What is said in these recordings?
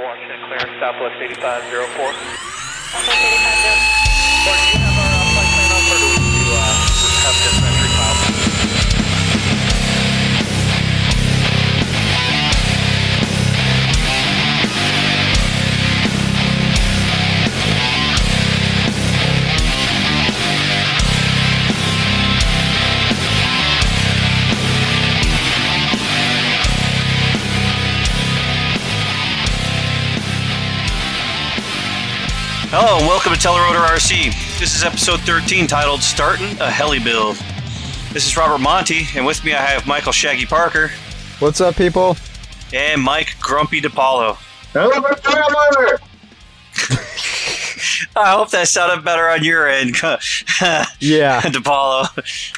Orange and clear, Southwest 8504. Or do you have our uh, flight plan up, or do we to uh, have this welcome to Telerotor RC. This is episode 13 titled Starting a Heli Build. This is Robert Monty, and with me I have Michael Shaggy Parker What's up, people? and Mike Grumpy DePaulo. I hope that sounded better on your end, Yeah. DePaulo.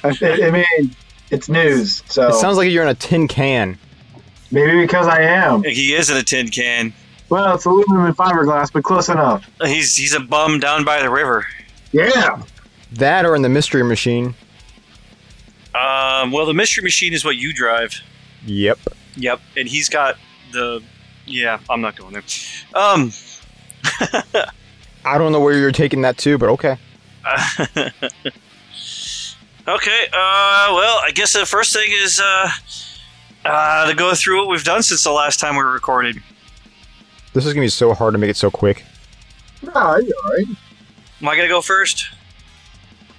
I, I mean, it's news, so It sounds like you're in a tin can. maybe because I am. He is in a tin can. Well, it's aluminum and fiberglass, but close enough. He's he's a bum down by the river. Yeah. That or in the mystery machine. Um, well, the mystery machine is what you drive. Yep. Yep, and he's got the. Yeah, I'm not going there. Um. I don't know where you're taking that to, but okay. okay, uh, well, I guess the first thing is uh, uh, to go through what we've done since the last time we recorded. This is gonna be so hard to make it so quick. No, you're all right. Am I going to go first?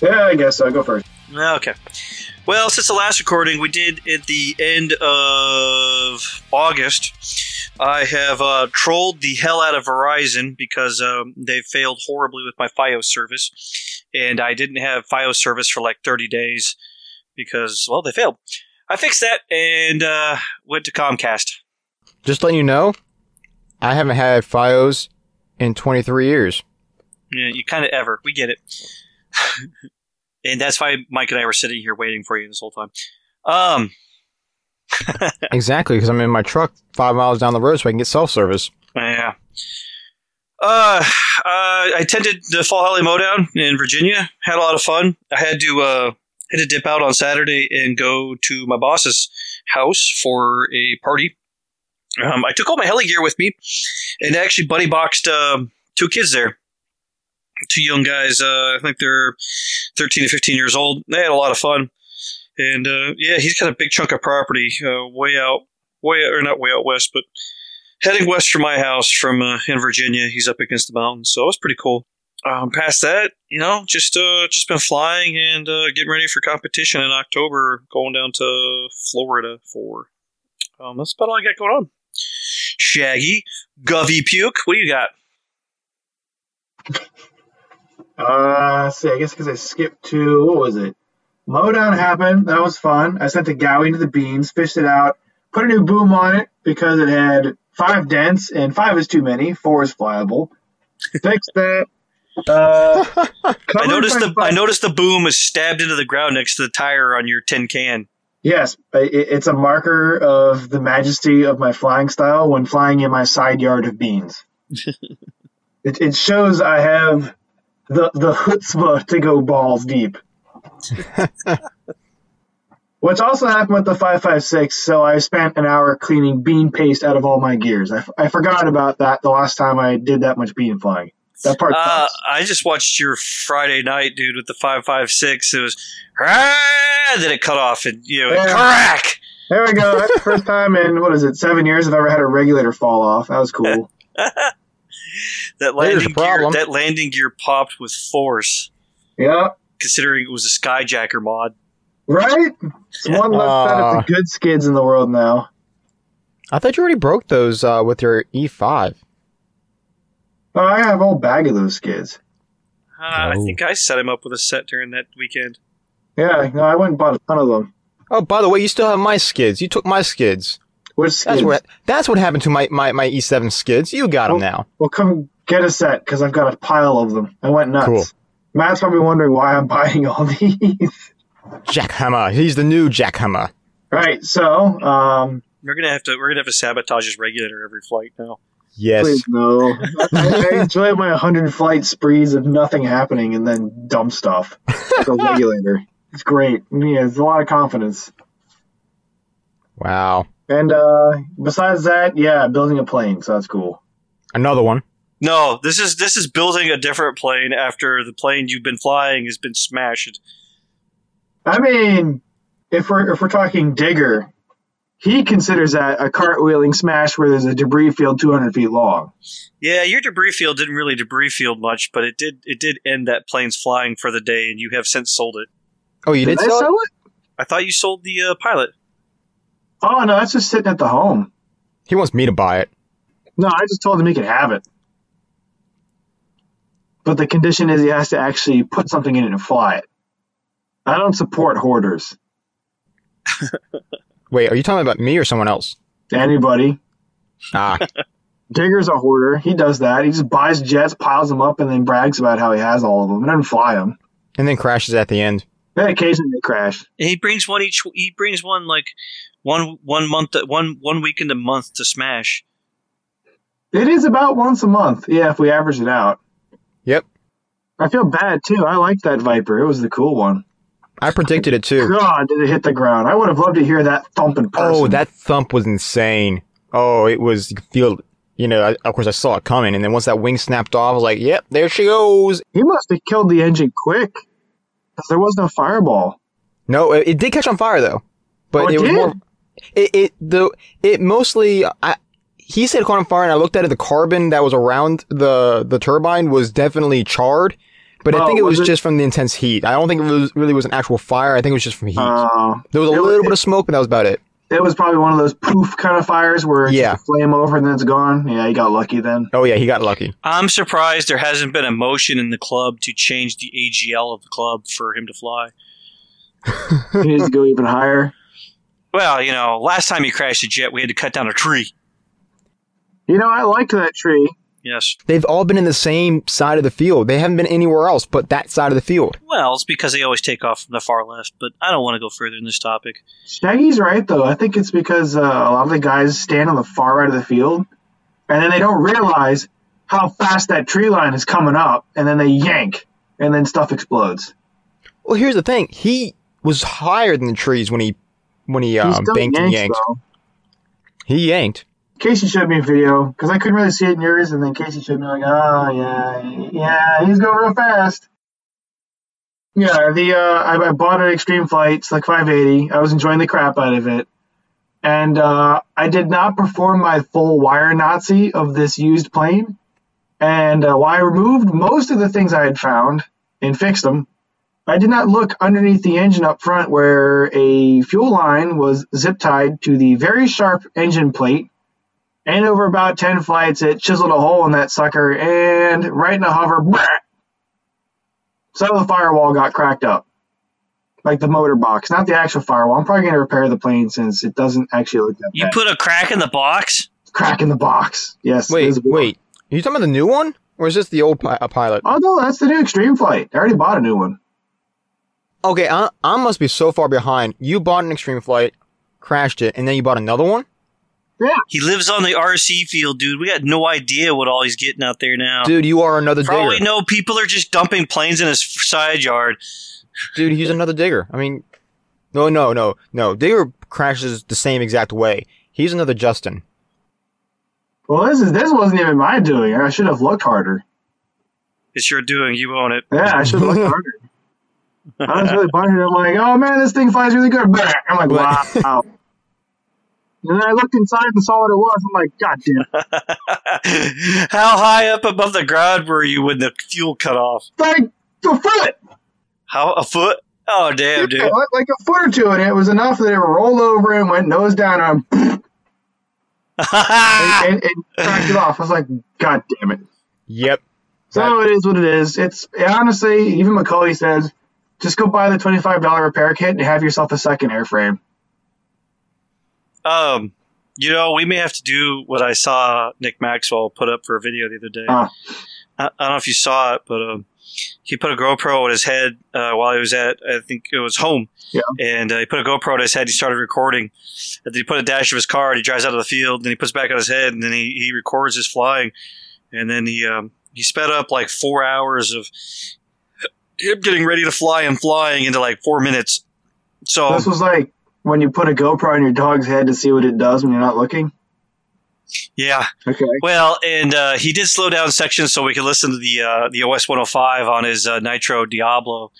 Yeah, I guess so. Go first. Okay. Well, since the last recording we did at the end of August, I have uh, trolled the hell out of Verizon because um, they failed horribly with my FiOS service, and I didn't have FiOS service for like 30 days because, well, they failed. I fixed that and uh, went to Comcast. Just letting you know, I haven't had FiOS in 23 years. Yeah, you kind of ever. We get it. and that's why Mike and I were sitting here waiting for you this whole time. Um, Exactly, because I'm in my truck five miles down the road so I can get self service. yeah. Uh, uh, I attended the Fall Heli Mowdown in Virginia. Had a lot of fun. I had to uh, had to dip out on Saturday and go to my boss's house for a party. Um, I took all my heli gear with me, and actually buddy boxed uh, two kids there. Two young guys. Uh, I think they're thirteen to fifteen years old. They had a lot of fun, and uh, yeah, he's got a big chunk of property uh, way out, way or not way out west, but heading west from my house from uh, in Virginia. He's up against the mountains, so it was pretty cool. Um, past that, you know, just uh, just been flying and getting ready for competition in October. Going down to Florida for. Um, that's about all I got going on. Shaggy, Govy Puke, what do you got? Uh, see, I guess because I skipped to what was it? Mowdown happened. That was fun. I sent the Gaui into the beans, fished it out, put a new boom on it because it had five dents, and five is too many. Four is flyable. Fixed that. Uh, I noticed the I noticed the boom is stabbed into the ground next to the tire on your tin can. Yes, it's a marker of the majesty of my flying style when flying in my side yard of beans. it, it shows I have the the chutzpah to go balls deep. Which also happened with the 556, so I spent an hour cleaning bean paste out of all my gears. I, f- I forgot about that the last time I did that much bean flying. That part Uh. I just watched your Friday night, dude, with the five five six. It was, "Ah," then it cut off, and you know, Yeah. crack. There we go. That's the first time in, what is it, seven years I've ever had a regulator fall off. That was cool. That landing gear, problem. that landing gear popped with force, yeah. considering it was a skyjacker mod. Right? It's one less set of Uh. the good skids in the world now. I thought you already broke those uh, with your E5. Oh, I have a whole bag of those skids. Uh, I Oh. think I set him up with a set during that weekend. Yeah, no, I went and bought a ton of them. Oh, by the way, you still have my skids. You took my skids. Which skids? That's what that's what happened to my, my, my E7 skids. You got them now. Well, come get a set because I've got a pile of them. I went nuts. Cool. Matt's probably wondering why I'm buying all these. Jackhammer. He's the new Jackhammer. right. So, um, We're gonna have to we're gonna have to sabotage his regulator every flight now. Yes. please no. I, I enjoy my 100 flight sprees of nothing happening and then dumb stuff like a regulator. It's great. Yeah, it's a lot of confidence. Wow. And uh, besides that, yeah, building a plane, so that's cool. Another one. No, this is this is building a different plane after the plane you've been flying has been smashed. I mean, if we're if we're talking digger, he considers that a cartwheeling smash where there's a debris field 200 feet long. Yeah, your debris field didn't really debris field much, but it did it did end that plane's flying for the day, and you have since sold it. Oh, you did, I sell it? it? I thought you sold the uh, pilot. Oh no, that's just sitting at the home. He wants me to buy it. No, I just told him he could have it. But the condition is he has to actually put something in it and fly it. I don't support hoarders. Wait, are you talking about me or someone else? Anybody. Ah, Digger's a hoarder. He does that. He just buys jets, piles them up, and then brags about how he has all of them and doesn't fly them. and then crashes at the end. Then occasionally they crash. He brings one each. He brings one like one one month, one one weekend a month to smash. It is about once a month. Yeah, if we average it out. Yep. I feel bad too. I liked that Viper. It was the cool one. I predicted it too. God, did it hit the ground? I would have loved to hear that thump in person. Oh, that thump was insane. Oh, it was, you feel, you know, I, of course I saw it coming. And then once that wing snapped off, I was like, yep, there she goes. He must have killed the engine quick. Because there was no fireball. No, it, it did catch on fire though. But Oh, it it was more, it, it, the, it mostly, I, he said it caught on fire and I looked at it, the carbon that was around the, the turbine was definitely charred. But I Oh, think it was, was it? just from the intense heat. I don't think it was, really was an actual fire. I think it was just from heat. Uh, there was a it was- little bit of smoke, but that was about it. it was probably one of those poof kind of fires where it's Yeah. just a flame over and then it's gone. Yeah, he got lucky then. Oh yeah, he got lucky. I'm surprised there hasn't been a motion in the club to change the AGL of the club for him to fly. He needs to go even higher. Well, you know, last time he crashed a jet, we had to cut down a tree. You know, I liked that tree. Yes. They've all been in the same side of the field. They haven't been anywhere else but that side of the field. Well, it's because they always take off from the far left, but I don't want to go further in this topic. Shaggy's right though. I think it's because uh, a lot of the guys stand on the far right of the field, and then they don't realize how fast that tree line is coming up, and then they yank, and then stuff explodes. Well, here's the thing. He was higher than the trees when he when he He um, still banked and yanked. though. He yanked. Casey showed me a video because I couldn't really see it in yours, and then Casey showed me like, oh yeah, yeah, he's going real fast. Yeah, the uh, I, I bought an Extreme Flight, like 580. I was enjoying the crap out of it, and uh, I did not perform my full wire Nazi of this used plane. And uh, while I removed most of the things I had found and fixed them, I did not look underneath the engine up front where a fuel line was zip tied to the very sharp engine plate and over about 10 flights, it chiseled a hole in that sucker, and right in the hover, some of the firewall got cracked up. Like the motor box, not the actual firewall. I'm probably going to repair the plane since it doesn't actually look that bad. You bad. put a crack in the box? Crack in the box. Yes. Wait, is a big one. wait. Are you talking about the new one, or is this the old pi- uh, pilot? Oh, no, that's the new Extreme Flight. I already bought a new one. Okay, I, I must be so far behind. You bought an extreme flight, crashed it, and then you bought another one. He lives on the RC field, dude. We got no idea what all he's getting out there now. Dude, you are another For all we digger. know, people are just dumping planes in his side yard. Dude, he's another digger. I mean, no, no, no, no. Digger crashes the same exact way. He's another Justin. Well, this is this wasn't even my doing. I should have looked harder. It's your doing. You own it. Yeah, I should have looked harder. I was really bummed. I'm like, oh man, this thing flies really good. I'm like, wow. And then I looked inside and saw what it was. I'm like, god damn. How high up above the ground were you when the fuel cut off? Like a foot. How a foot? Oh damn, dude! Yeah, like, like a foot or two, and it was enough that it rolled over and went nose down and, and, and, and cracked it off. I was like, God damn it. Yep. So it is what it is. It's honestly, even Macaulay says, just go buy the twenty-five dollar repair kit and have yourself a second airframe. Um, you know, we may have to do what I saw Nick Maxwell put up for a video the other day. I, I don't know if you saw it, but um, he put a GoPro on his head uh, while he was at, I think it was home. Yeah. And uh, he put a GoPro on his head. He started recording. And then he put a dash of his car and he drives out of the field. And then he puts it back on his head and then he, he records his flying. And then he um, he sped up like four hours of him getting ready to fly and flying into like four minutes. So This was like when you put a GoPro on your dog's head to see what it does when you're not looking. Yeah. Okay. Well, and uh, he did slow down sections so we could listen to the uh, the OS 105 on his uh, Nitro Diablo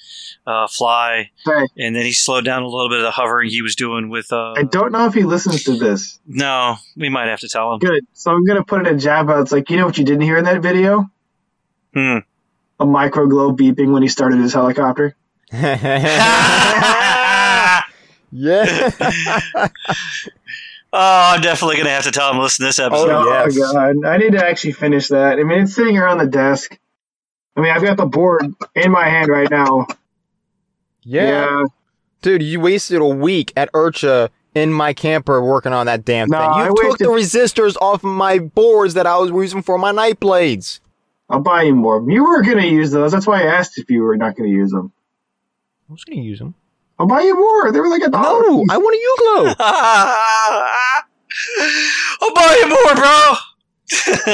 uh, fly, Hey, and then he slowed down a little bit of the hovering he was doing with. Uh, I don't know if he listens to this. no, we might have to tell him. Good. So I'm gonna put it in a jab out. It's like you know what you didn't hear in that video? Hmm. A micro glow beeping when he started his helicopter. yeah. Oh, I'm definitely gonna have to tell him to listen to this oh, episode. Oh, yes. god! I need to actually finish that. I mean, it's sitting here on the desk. I mean, I've got the board in my hand right now. yeah. Dude, you wasted a week at IRCHA in my camper working on that damn No, thing. You I took the resistors off my boards that I was using for my night blades. I'll buy you more. You were gonna use those. That's why I asked if you were not gonna use them. I was gonna use them. I'll buy you more. They were like a dollar. No. I want a Uglo. I'll buy you more, bro.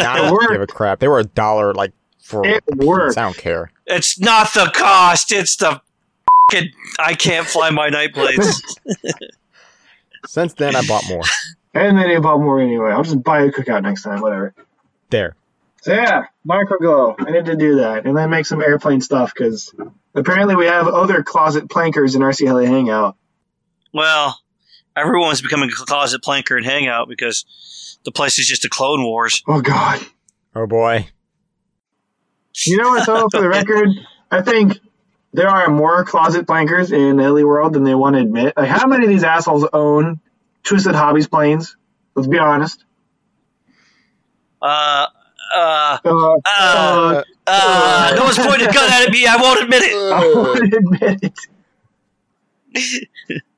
Nah, I don't worked. give a crap. They were a dollar like for. It worked. I don't care. It's not the cost. It's the fing I can't fly my night blades. Since then, I bought more. And then you bought more anyway. I'll just buy a cookout next time. Whatever. There. So yeah, microglow. I need to do that, and then make some airplane stuff because apparently we have other closet plankers in RC Heli Hangout. well, everyone's becoming a closet planker and hangout because the place is just a Clone Wars. Oh God. Oh boy. You know what though? For the record, I think there are more closet plankers in the Heli world than they want to admit. Like, how many of these assholes own Twisted Hobbies planes? Let's be honest. Uh, uh, Uh, uh, uh, no one's pointing a gun at me. I won't admit it. I won't admit it.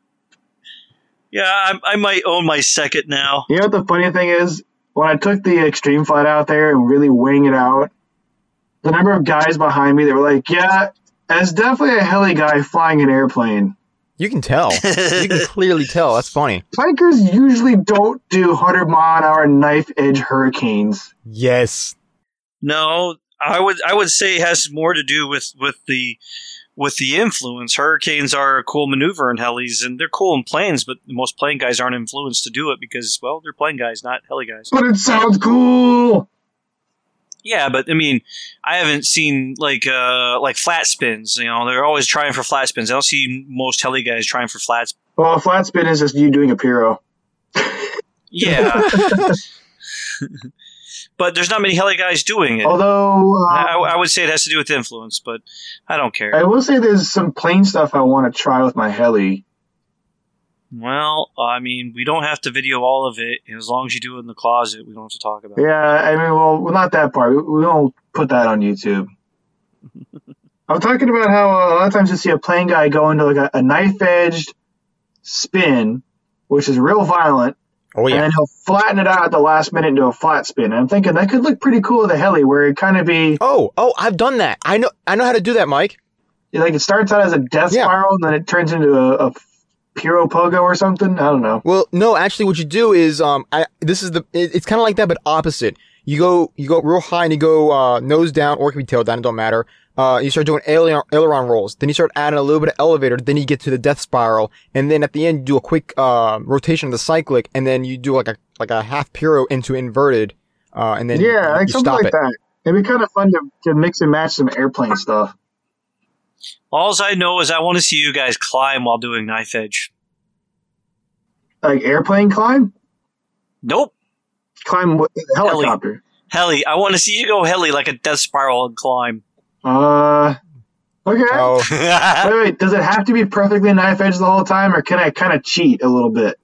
Yeah, I, I might own my second now. You know what the funny thing is? When I took the extreme flight out there and really wing it out, the number of guys behind me that were like, "Yeah, as definitely a heli guy flying an airplane." You can tell. you can clearly tell. That's funny. Plankers usually don't do 100 mile an hour knife edge hurricanes. Yes. No, I would I would say it has more to do with with the with the influence. Hurricanes are a cool maneuver in helis, and they're cool in planes, but most plane guys aren't influenced to do it because well, they're plane guys, not heli guys. But it sounds cool. Yeah, but I mean, I haven't seen like uh like flat spins. You know, they're always trying for flat spins. I don't see most heli guys trying for flat. flats. Well, a flat spin is just you doing a pyro. Yeah. but there's not many heli guys doing it. Although uh, I, I would say it has to do with influence, but I don't care. I will say there's some plane stuff I want to try with my heli. Well, I mean, we don't have to video all of it. As long as you do it in the closet, we don't have to talk about it. Yeah, I mean, well, well, not that part. We, we won't put that on YouTube. I'm talking about how uh, a lot of times you see a plane guy go into like a, a knife edged spin, which is real violent, Oh and yeah. then he'll flatten it out at the last minute into a flat spin. And I'm thinking that could look pretty cool with a heli, where it kind of be Oh, oh, I've done that. I know. I know how to do that, Mike. like it starts out as a death Yeah. spiral, and then it turns into a, a Piro Pogo or something. I don't know. Well, no, actually, what you do is, um, I this is the. It, it's kind of like that, but opposite. You go, you go real high, and you go uh, nose down, or it can be tail down. It don't matter. Uh, you start doing aileron, aileron rolls. Then you start adding a little bit of elevator. Then you get to the death spiral, and then at the end, you do a quick uh, rotation of the cyclic, and then you do like a like a half pyro into inverted, uh, and then yeah, you, like you something stop like it. that. It'd be kind of fun to, to mix and match some airplane stuff. All I know is I want to see you guys climb while doing knife edge. Like airplane climb? Nope. Climb with the Heli. helicopter. Heli. I want to see you go heli like a death spiral and climb. Uh, okay. Oh, Wait, wait. Does it have to be perfectly knife edge the whole time, or can I kind of cheat a little bit?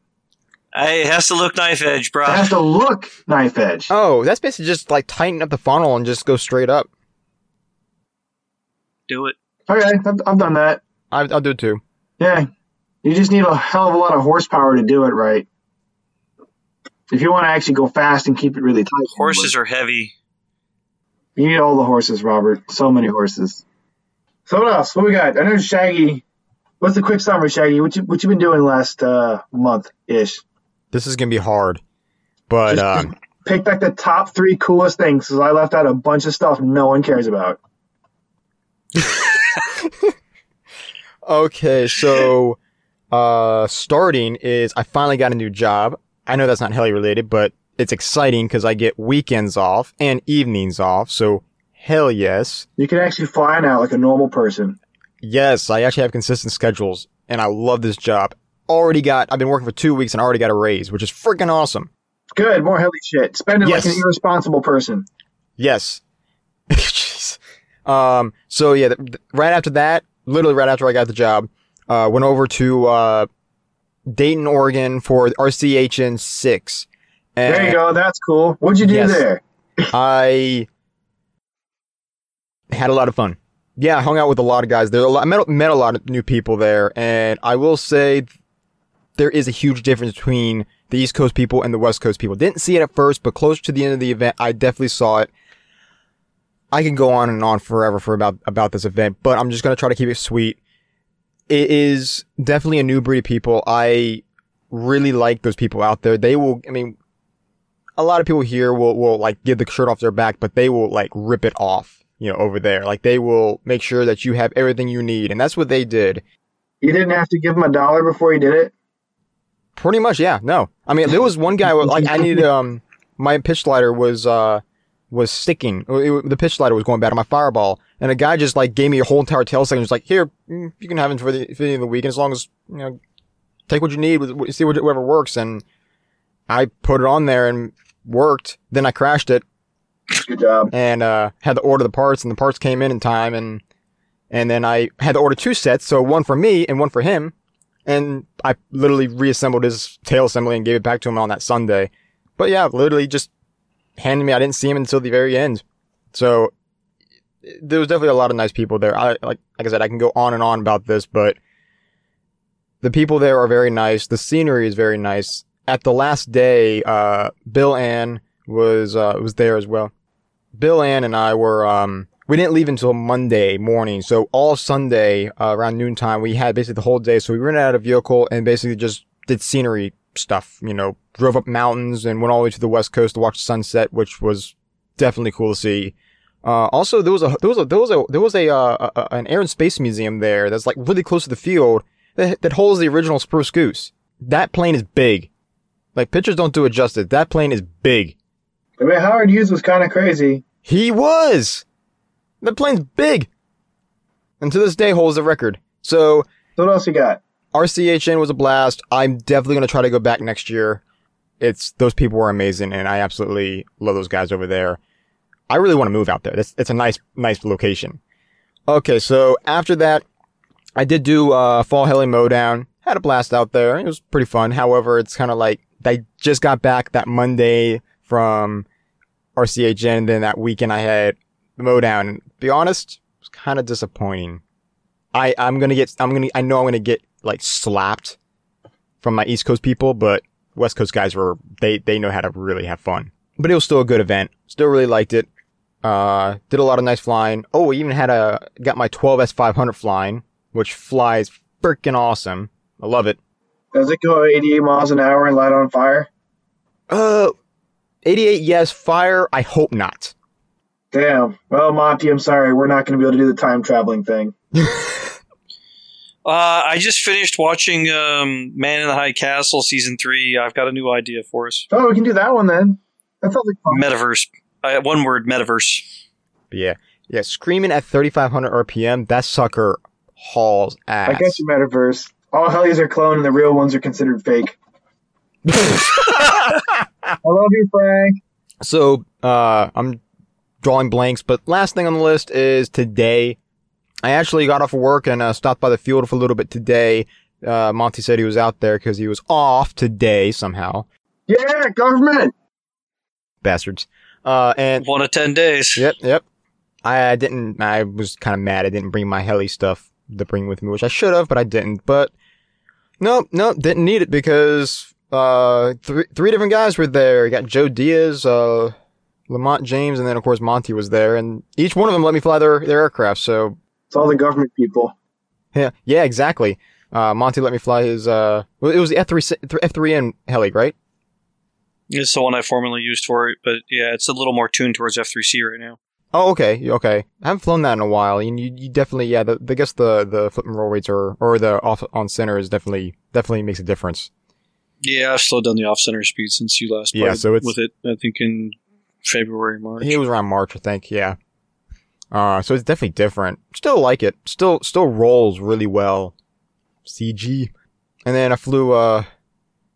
Hey, it has to look knife edge, bro. It has to look knife edge. oh, that's basically just like tighten up the funnel and just go straight up. Do it. Okay, I've, I've done that. I, I'll do it too. Yeah. You just need a hell of a lot of horsepower to do it right. If you want to actually go fast and keep it really tight. Horses are heavy. You need all the horses, Robert. So many horses. So what else? What we got? I know Shaggy. What's the quick summary, Shaggy? What you what you been doing last uh, month ish? This is gonna be hard, but Just um, pick like the top three coolest things because I left out a bunch of stuff no one cares about. Okay, so uh starting is I finally got a new job. I know that's not heli related, but it's exciting because I get weekends off and evenings off. So hell yes. You can actually fly now like a normal person. Yes, I actually have consistent schedules and I love this job. Already got, I've been working for two weeks and I already got a raise, which is freaking awesome. Good, more heli shit. Spend it Yes. like an irresponsible person. Yes. Jeez. Um, so yeah, th- th- right after that, literally right after I got the job, uh, went over to, uh, Dayton, Oregon for RCHN 6. And There you go. That's cool. What'd you do Yes. there? I had a lot of fun. Yeah, I hung out with a lot of guys there. A lot, met, met a lot of new people there, and I will say there is a huge difference between the East Coast people and the West Coast people. Didn't see it at first, but closer to the end of the event, I definitely saw it. I can go on and on forever for about about this event, but I'm just gonna try to keep it sweet. It is definitely a new breed of people. I really like those people out there. They will. I mean, a lot of people here will, will like give the shirt off their back, but they will like rip it off, you know, over there. Like they will make sure that you have everything you need. And that's what they did. You didn't have to give him a dollar before you did it. Pretty much. Yeah. No, I mean, there was one guy like I needed, um, my pitch slider was, uh, was sticking. It- the pitch slider was going bad on my fireball. And a guy just like gave me a whole entire tail section. Just like, here, mm, you can have it for the, for the end of the week. And as long as, you know, take what you need, see whatever works. And I put it on there and worked. Then I crashed it. Good job. and uh, had to order the parts, and the parts came in in time, and and then I had to order two sets, so one for me and one for him, and I literally reassembled his tail assembly and gave it back to him on that Sunday. But yeah, literally just handed me. I didn't see him until the very end, so there was definitely a lot of nice people there. I like like I said, I can go on and on about this, but the people there are very nice. The scenery is very nice. At the last day, uh, Bill Ann was uh, was there as well. Bill Ann and I were um we didn't leave until Monday morning, so all Sunday uh, around noontime we had basically the whole day. So we rented out a vehicle and basically just did scenery stuff. You know, drove up mountains and went all the way to the west coast to watch the sunset, which was definitely cool to see. Uh, also, there was a there was a there was a there was a, uh, a an air and space museum there that's like really close to the field that that holds the original Spruce Goose. That plane is big. Like pitchers don't do it justice. That plane is big. I mean, Howard Hughes was kind of crazy. He was. The plane's big. And to this day holds the record. So So what else you got? RCHN was a blast. I'm definitely going to try to go back next year. It's those people were amazing and I absolutely love those guys over there. I really want to move out there. It's, it's a nice, nice location. Okay. So after that, I did do, uh, fall heli mowdown. Had a blast out there. It was pretty fun. However, it's kind of like I just got back that Monday from RCHN. And then that weekend I had the mowdown. And to be honest, it was kind of disappointing. I, I'm gonna get, I'm gonna, I know I'm gonna get like slapped from my East Coast people, but West Coast guys were, they, they know how to really have fun. But it was still a good event. Still really liked it. Uh, did a lot of nice flying. Oh, we even had a, got my 12S500 flying, which flies freaking awesome. I love it. Does it go 88 miles an hour and light on fire? Uh, 88, yes. Fire, I hope not. Damn. Well, Monty, I'm sorry. We're not going to be able to do the time traveling thing. Uh, I just finished watching um, Man in the High Castle season three. I've got a new idea for us. Oh, we can do that one then. That sounds like fun. Metaverse. Uh, one word, metaverse. Yeah. Yeah, screaming at 3,500 RPM, that sucker hauls ass. I guess you metaverse. All helis are cloned and the real ones are considered fake. I love you, Frank. So, uh, I'm drawing blanks, but last thing on the list is today. I actually got off of work and uh, stopped by the field for a little bit today. Uh, Monty said he was out there because he was off today somehow. Yeah, government. Bastards. Uh, and One of ten days. yep, yep. I, I didn't, I was kind of mad I didn't bring my heli stuff to bring with me, which I should have, but I didn't. But no, no, didn't need it because, uh, three, three different guys were there. You got Joe Diaz, uh, Lamont James, and then of course Monty was there, and each one of them let me fly their, their aircraft. So It's all the government people. yeah, yeah, exactly. Uh, Monty let me fly his, uh, well, it was the F three F three N heli, right? It's the one I formerly used for it, but yeah, it's a little more tuned towards F3C right now. Oh, okay, okay. I haven't flown that in a while, and you, you definitely, yeah. The, I guess the the flip and roll rates are, or the off on center is definitely definitely makes a difference. Yeah, I've slowed down the off center speed since you last Yeah, played so it's- with it. I think in February, March. It was around March, I think. Yeah. Uh, so it's definitely different. Still like it. Still, still rolls really well. CG. And then I flew, uh,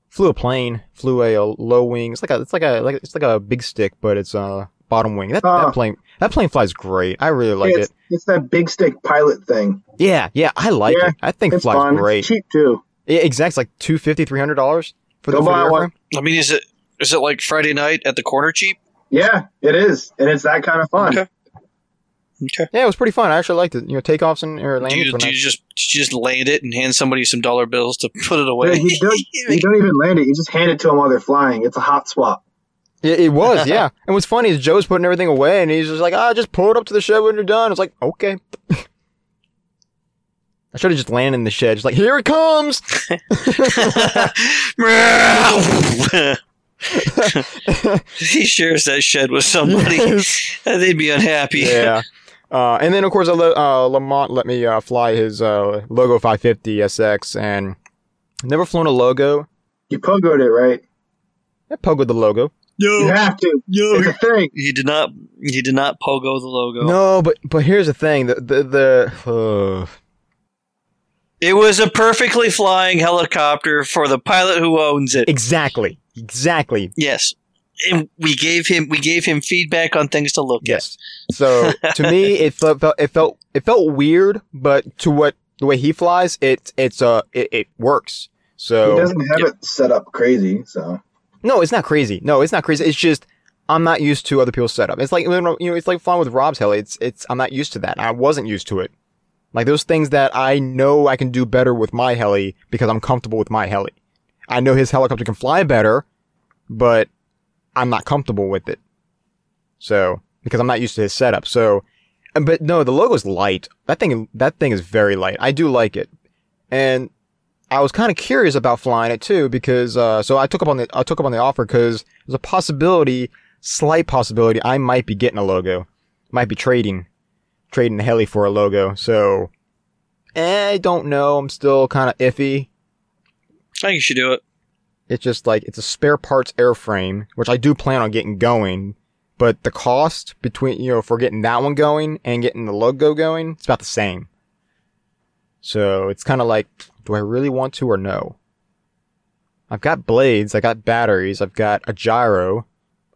flew a plane. Flew a, a low wing. It's like a, it's like a, like it's like a big stick, but it's uh bottom wing. That, Ah. that plane, that plane flies great. I really like it's, it. it's that big stick pilot thing. Yeah, yeah, I like Yeah, it. I think it It's flies fun. great. It's cheap too. Yeah, exactly. Like two fifty, three hundred dollars for the, Go for the buy one. I mean, is it is it like Friday night at the corner cheap? Yeah, it is, and it's that kind of fun. Okay. Okay. Yeah, it was pretty fun. I actually liked it. You know, takeoffs and or Do landings you, were do you just do you just land it and hand somebody some dollar bills to put it Yeah, away? you, don't, you don't even land it. You just hand it to them while they're flying. It's a hot swap. It, it was, yeah. and what's funny is Joe's putting everything away, and he's just like, "Ah, just pull it up to the shed when you're done." It's like, okay. I should have just landed in the shed, just like, "Here it comes." he shares that shed with somebody. They'd be unhappy. yeah. Uh, and then of course, I let, uh, Lamont let me uh, fly his uh, Logo 550 SX, and never flown a logo. You pogoed it, right? I pogoed the logo. You have to. no, It's a thing. he did not. He did not pogo the logo. No, but but here's the thing: the the, the uh, It was a perfectly flying helicopter for the pilot who owns it. exactly, exactly. Yes, and we gave him we gave him feedback on things to look at. Yes. So to me, it felt, felt it felt it felt weird, but to what the way he flies, it it's uh it, it works. So he doesn't have Yep. it set up crazy, so no, it's not crazy. No, it's not crazy. It's just I'm not used to other people's setup. It's like you know, it's like flying with Rob's heli. It's it's I'm not used to that. I wasn't used to it. Like those things that I know I can do better with my heli because I'm comfortable with my heli. I know his helicopter can fly better, but I'm not comfortable with it. So because I'm not used to his setup. So, but no, the logo's light. That thing that thing is very light. I do like it, and I was kind of curious about flying it too because uh, so I took up on the I took up on the offer because there's a possibility, slight possibility, I might be getting a logo, might be trading, trading the heli for a logo. So eh, I don't know. I'm still kind of iffy. I think you should do it. It's just like it's a spare parts airframe, which I do plan on getting going. But the cost between you know for getting that one going and getting the logo going, it's about the same. So it's kind of like, do I really want to or no? I've got blades, I got batteries, I've got a gyro.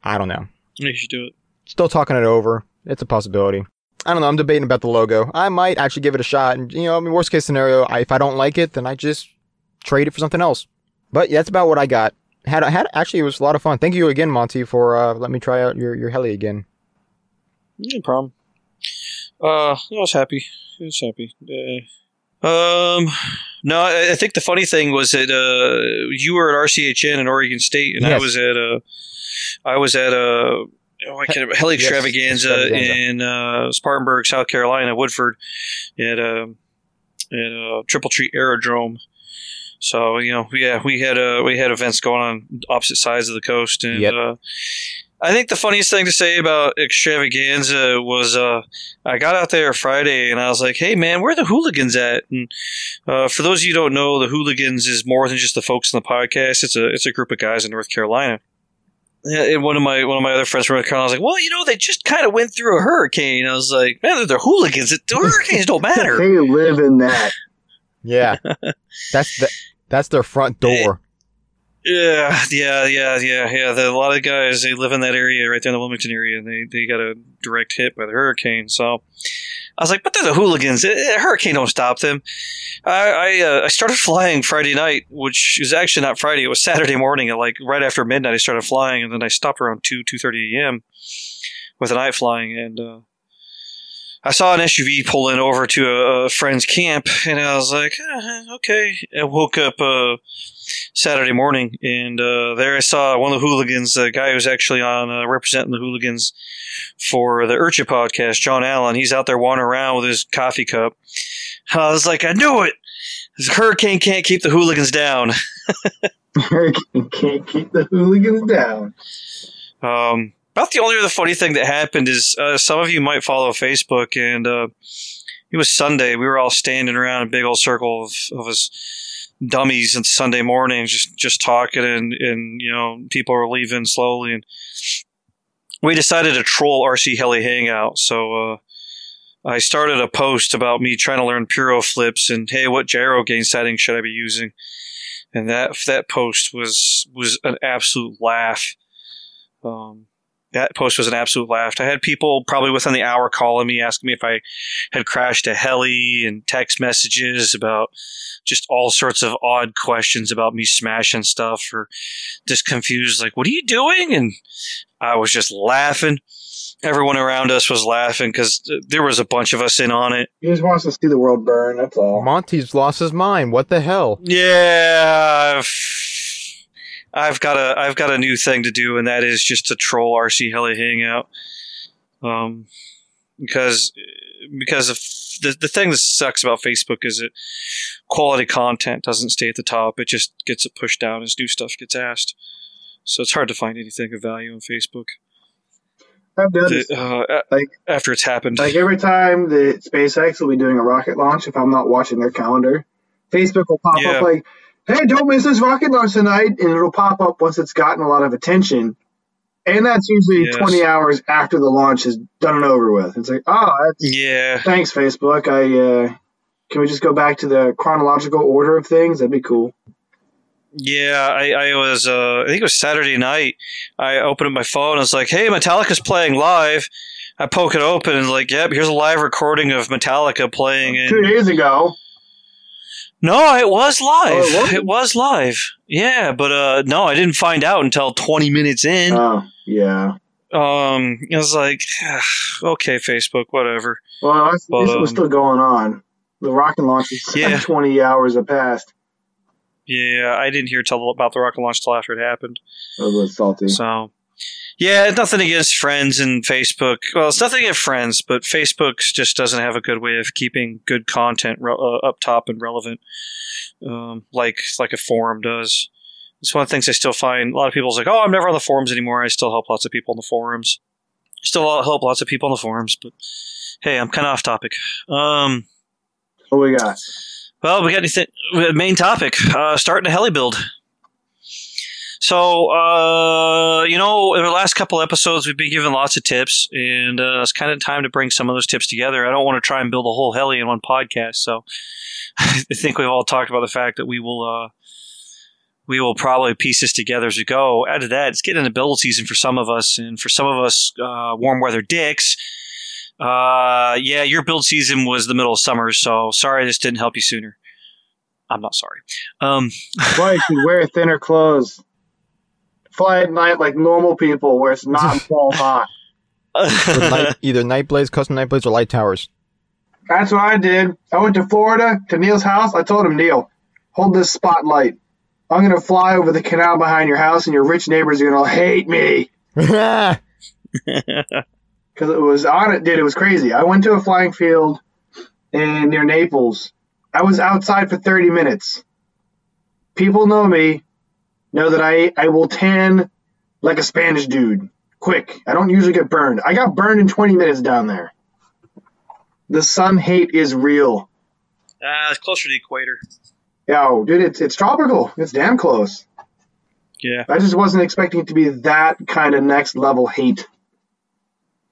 I don't know. I you should do it. Still talking it over. It's a possibility. I don't know. I'm debating about the logo. I might actually give it a shot. And, you know, I mean, worst case scenario, I, if I don't like it, then I just trade it for something else. But yeah, that's about what I got. Had had actually, it was a lot of fun. Thank you again, Monty, for uh, letting me try out your, your heli again. No problem. Uh, I was happy. I was happy. Uh, um, no, I, I think the funny thing was that uh, you were at RCHN in Oregon State, and I was at uh, I was at uh, oh, I can't Yes, Extravaganza, in uh, Spartanburg, South Carolina, Woodruff, at a at uh, Triple Tree Aerodrome. So you know, yeah, we had uh, we had events going on opposite sides of the coast, and Yep. uh, I think the funniest thing to say about Extravaganza was uh, I got out there Friday and I was like, "Hey man, where are the hooligans at?" And uh, for those of you who don't know, the hooligans is more than just the folks in the podcast. It's a it's a group of guys in North Carolina. Yeah, and one of my one of my other friends from North Carolina was like, "Well, you know, they just kind of went through a hurricane." I was like, "Man, they're, they're hooligans. It, the hurricanes don't matter." they live in that. Yeah, that's the, that's their front door. Yeah, yeah, yeah, yeah, yeah. The, a lot of guys they live in that area right there in the Wilmington area, and they, they got a direct hit by the hurricane. So I was like, but they're the hooligans. A a hurricane don't stop them. I I, uh, I started flying Friday night, which is actually not Friday. It was Saturday morning at like right after midnight. I started flying, and then I stopped around two two thirty a.m. with a night flying, and uh, I saw an SUV pull in over to a, a friend's camp, and I was like, "Uh, okay. I woke up. Uh, Saturday morning, and uh, there I saw one of the hooligans, the guy who's actually on uh, representing the hooligans for the Urcha podcast, John Allen. He's out there wandering around with his coffee cup. I was like, I knew it. This hurricane can't keep the hooligans down. You can't keep the hooligans down. Um, about the only other funny thing that happened is uh, some of you might follow Facebook, and uh, it was Sunday. We were all standing around a big old circle of, of us dummies on Sunday mornings, just just talking, and and you know people are leaving slowly, and we decided to troll RC Heli Hangout. So uh, I started a post about me trying to learn Piro flips, and hey, what gyro gain setting should I be using? And that that post was was an absolute laugh. Um, that post was an absolute laugh. I had people probably within the hour calling me, asking me if I had crashed a heli, and text messages about just all sorts of odd questions about me smashing stuff or just confused, like, what are you doing? And I was just laughing. Everyone around us was laughing because there was a bunch of us in on it. He just wants to see the world burn. That's all. Monty's lost his mind. What the hell? Yeah, I've, I've got a I've got a new thing to do, and that is just to troll RC Heli Hangout. Um, because because of the the thing that sucks about Facebook is that quality content doesn't stay at the top; it just gets it pushed down as new stuff gets asked. So it's hard to find anything of value on Facebook I've noticed. that, uh, Like- after it's happened. Like every time that SpaceX will be doing a rocket launch, if I'm not watching their calendar, Facebook will pop Yeah. up like, "Hey, don't miss this rocket launch tonight," and it'll pop up once it's gotten a lot of attention. And that's usually Yes. 20 hours after the launch is done and over with. It's like, oh, that's yeah, thanks, Facebook. I uh, can we just go back to the chronological order of things? That'd be cool. Yeah, I, I was, uh, I think it was Saturday night. I opened up my phone. I was like, hey, Metallica's playing live. I poke it open and, like, yep, here's a live recording of Metallica playing. Two And days ago, no, it was live. Oh, it was? it was live. Yeah, but uh, no, I didn't find out until 20 minutes in. oh yeah. um, I was like, okay, Facebook, whatever. Well, this was um, still going on. The rocket launch is Yeah. 20 hours have passed. Yeah, I didn't hear till about the rocket launch till after it happened. Was salty. So, yeah, nothing against friends and Facebook. Well, it's nothing against friends, but Facebook just doesn't have a good way of keeping good content re- uh, up top and relevant, um, like like a forum does. It's one of the things I still find. A lot of people's like, "Oh, I'm never on the forums anymore." I still help lots of people on the forums. Still help lots of people on the forums, but hey, I'm kind of off topic. Um, What we got? well, we got anything? Main topic: uh, starting a heli build. So, uh, you know, in the last couple episodes, we've been given lots of tips, and uh, it's kind of time to bring some of those tips together. I don't want to try and build a whole heli in one podcast, so I think we've all talked about the fact that we will, uh, we will probably piece this together as we go. Add to that, it's getting into build season for some of us, and for some of us, uh, warm weather dicks. Uh, yeah, your build season was the middle of summer, so sorry this didn't help you sooner. I'm not sorry. Um, Why you wear thinner clothes. Fly at night like normal people where it's not fall hot. Night, either night blades, custom night blades, or light towers. That's what I did. I went to Florida to Neil's house. I told him, Neil, hold this spotlight. I'm going to fly over the canal behind your house, and your rich neighbors are going to hate me. Because it was on it, dude. It was crazy. I went to a flying field in near Naples. I was outside for 30 minutes. People know me, know that I, I will tan like a Spanish dude. Quick. I don't usually get burned. I got burned in 20 minutes down there. The sun hate is real. uh, it's closer to the equator. Yo, dude, it's it's tropical. It's damn close. Yeah. I just wasn't expecting it to be that kind of next level hate.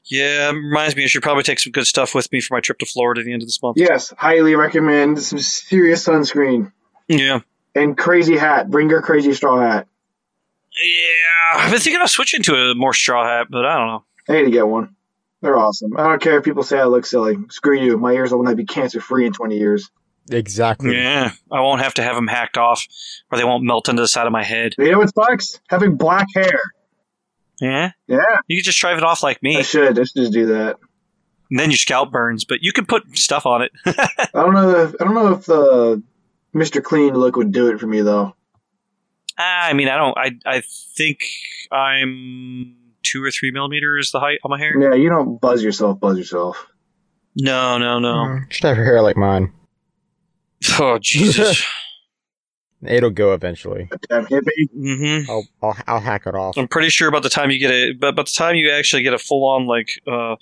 Yeah, reminds me I should probably take some good stuff with me for my trip to Florida at the end of this month. Yes, highly recommend some serious sunscreen Yeah. And crazy hat. Bring your crazy straw hat. Yeah. I've been thinking of switching to a more straw hat, but I don't know. I need to get one. They're awesome. I don't care if people say I look silly. Screw you. My ears will not be cancer free in 20 years. exactly. Yeah. I won't have to have them hacked off or they won't melt into the side of my head. You know what sucks? Having black hair. Yeah. Yeah, You could just drive it off like I me. should. I should just do that. And then your scalp burns, but you can put stuff on it. I don't know. If, I don't know if the Mr. Clean look would do it for me though. Ah, I mean, I don't. I I think I'm two or three millimeters the height on my hair. Yeah, you don't buzz yourself. Buzz yourself. No, no, no. Mm, Should have your hair like mine. Oh Jesus. It'll go eventually. Damn hippie. hmm I'll I'll, I'll hack it off. I'm pretty sure about the time you get it, but by the time you actually get a full on like uh,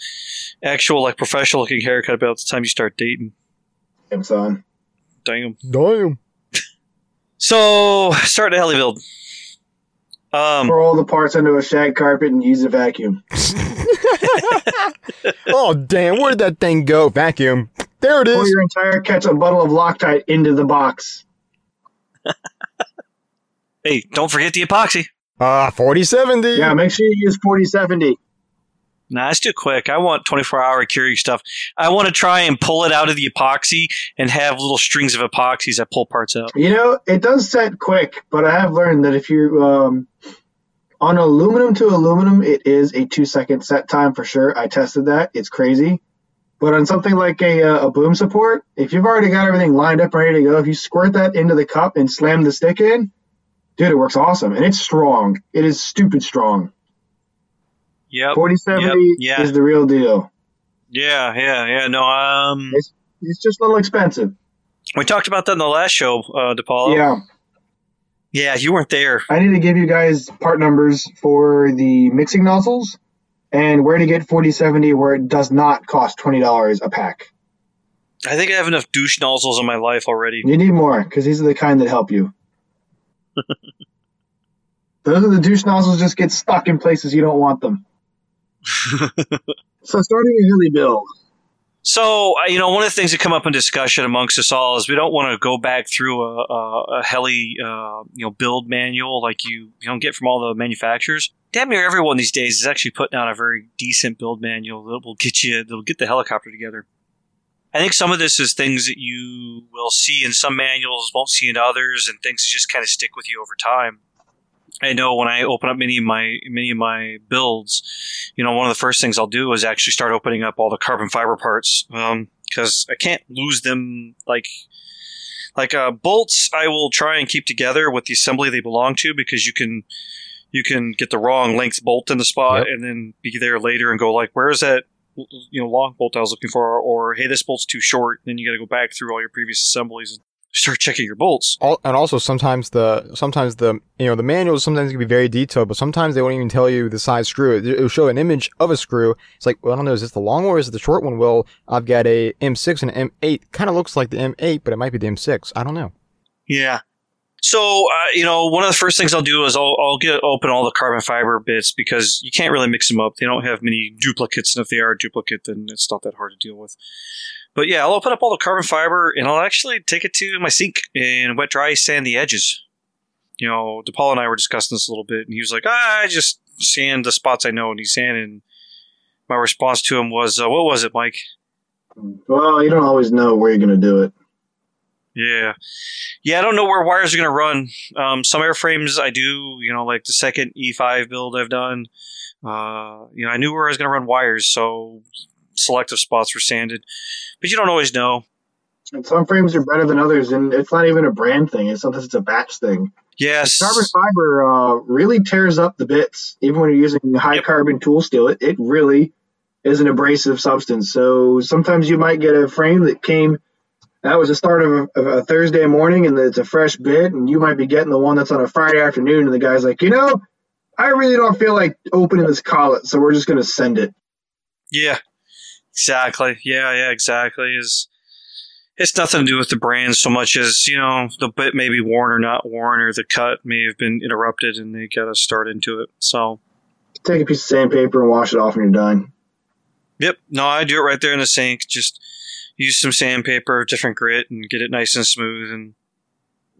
actual like professional looking haircut, about the time you start dating. Damn son. Damn. Damn. So start the heli build. Um, Pour all the parts onto a shag carpet and use a vacuum. oh damn! Where did that thing go? Vacuum. There it is. Pour your entire ketchup bottle of Loctite into the box. hey, don't forget the epoxy. Ah, forty seventy. Yeah, make sure you use 4070. Nah, it's too quick. I want 24 hour curing stuff. I want to try and pull it out of the epoxy and have little strings of epoxies that pull parts out. You know, it does set quick, but I have learned that if you um, on aluminum to aluminum, it is a two second set time for sure. I tested that; it's crazy. But on something like a, uh, a boom support, if you've already got everything lined up, ready to go, if you squirt that into the cup and slam the stick in, dude, it works awesome, and it's strong. It is stupid strong. Yep. Forty seventy Yep, yeah. is the real deal. Yeah, yeah, yeah. No, um, It's just a little expensive. we talked about that in the last show, uh, DePaulo. Yeah. Yeah, you weren't there. I need to give you guys part numbers for the mixing nozzles and where to get 4070 where it does not cost $20 a pack. I think I have enough douche nozzles in my life already. You need more because these are the kind that help you. Those are the douche nozzles just get stuck in places you don't want them. so starting a heli build. So, you know, one of the things that come up in discussion amongst us all is we don't want to go back through a, a, a heli, uh, you know, build manual like you, you don't get from all the manufacturers. Damn near everyone these days is actually putting out a very decent build manual that will get you, that'll get the helicopter together. I think some of this is things that you will see in some manuals, won't see in others, and things just kind of stick with you over time. I know when I open up many of my many of my builds, you know, one of the first things I'll do is actually start opening up all the carbon fiber parts because I can't lose them. Like like uh, bolts, I will try and keep together with the assembly they belong to because you can you can get the wrong length bolt in the spot Yep. and then be there later and go like, where is that? You know, long bolt I was looking for, or hey, this bolt's too short. Then you got to go back through all your previous assemblies and start checking your bolts. Al- and also sometimes the sometimes the you know the manuals sometimes can be very detailed, but sometimes they won't even tell you the size screw. It- It'll show an image of a screw. It's like, well, I don't know, is this the long one or is it the short one? Well, I've got a M6 and an M8. Kind of looks like the M8, but it might be the M6. I don't know. Yeah. So uh, you know, one of the first things I'll do is I'll, I'll get open all the carbon fiber bits because you can't really mix them up. They don't have many duplicates, and if they are a duplicate, then it's not that hard to deal with. But yeah, I'll open up all the carbon fiber and I'll actually take it to my sink and wet dry sand the edges. You know, DePaul and I were discussing this a little bit, and he was like, ah, "I just sand the spots I know," and he's sanding. My response to him was, uh, "What was it, Mike?" Well, you don't always know where you're going to do it. Yeah, yeah. I don't know where wires are going to run. Um, some airframes I do. You know, like the second E5 build I've done. Uh, you know, I knew where I was going to run wires, so selective spots were sanded. But you don't always know. And some frames are better than others, and it's not even a brand thing. It's sometimes it's a batch thing. Yes. Carbon fiber uh, really tears up the bits, even when you're using high Yep. carbon tool steel. It, it really is an abrasive substance. So sometimes you might get a frame that came that was the start of a, of a Thursday morning, and it's a fresh bit, and you might be getting the one that's on a Friday afternoon, and the guy's like, you know, I really don't feel like opening this collet, so we're just going to send it. Yeah. Exactly. Yeah. Yeah. Exactly. Is it's nothing to do with the brand so much as you know the bit may be worn or not worn, or the cut may have been interrupted, and they got to start into it. So. Take a piece of sandpaper and wash it off when you're done. Yep. No, I do it right there in the sink. Just use some sandpaper, different grit, and get it nice and smooth, and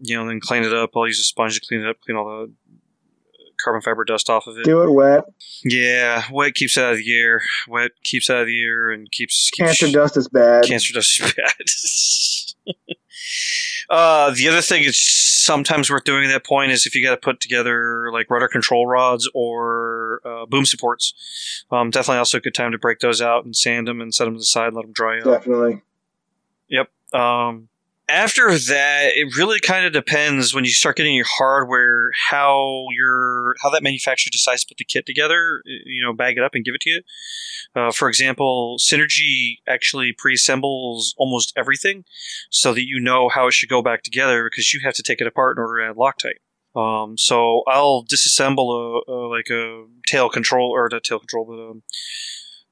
you know, then clean it up. I'll use a sponge to clean it up, clean all the carbon fiber dust off of it. Do it wet. Yeah, wet keeps it out of the air. Wet keeps out of the air and keeps, keeps Cancer dust is bad. Cancer dust is bad. uh, the other thing it's sometimes worth doing at that point is if you got to put together like rudder control rods or uh, boom supports. Um, definitely also a good time to break those out and sand them and set them to the side and let them dry out. Definitely. Um, after that, it really kind of depends when you start getting your hardware how your how that manufacturer decides to put the kit together. You know, bag it up and give it to you. Uh, for example, Synergy actually pre-assembles almost everything, so that you know how it should go back together because you have to take it apart in order to add Loctite. Um, so I'll disassemble a, a like a tail control or not tail control, but um,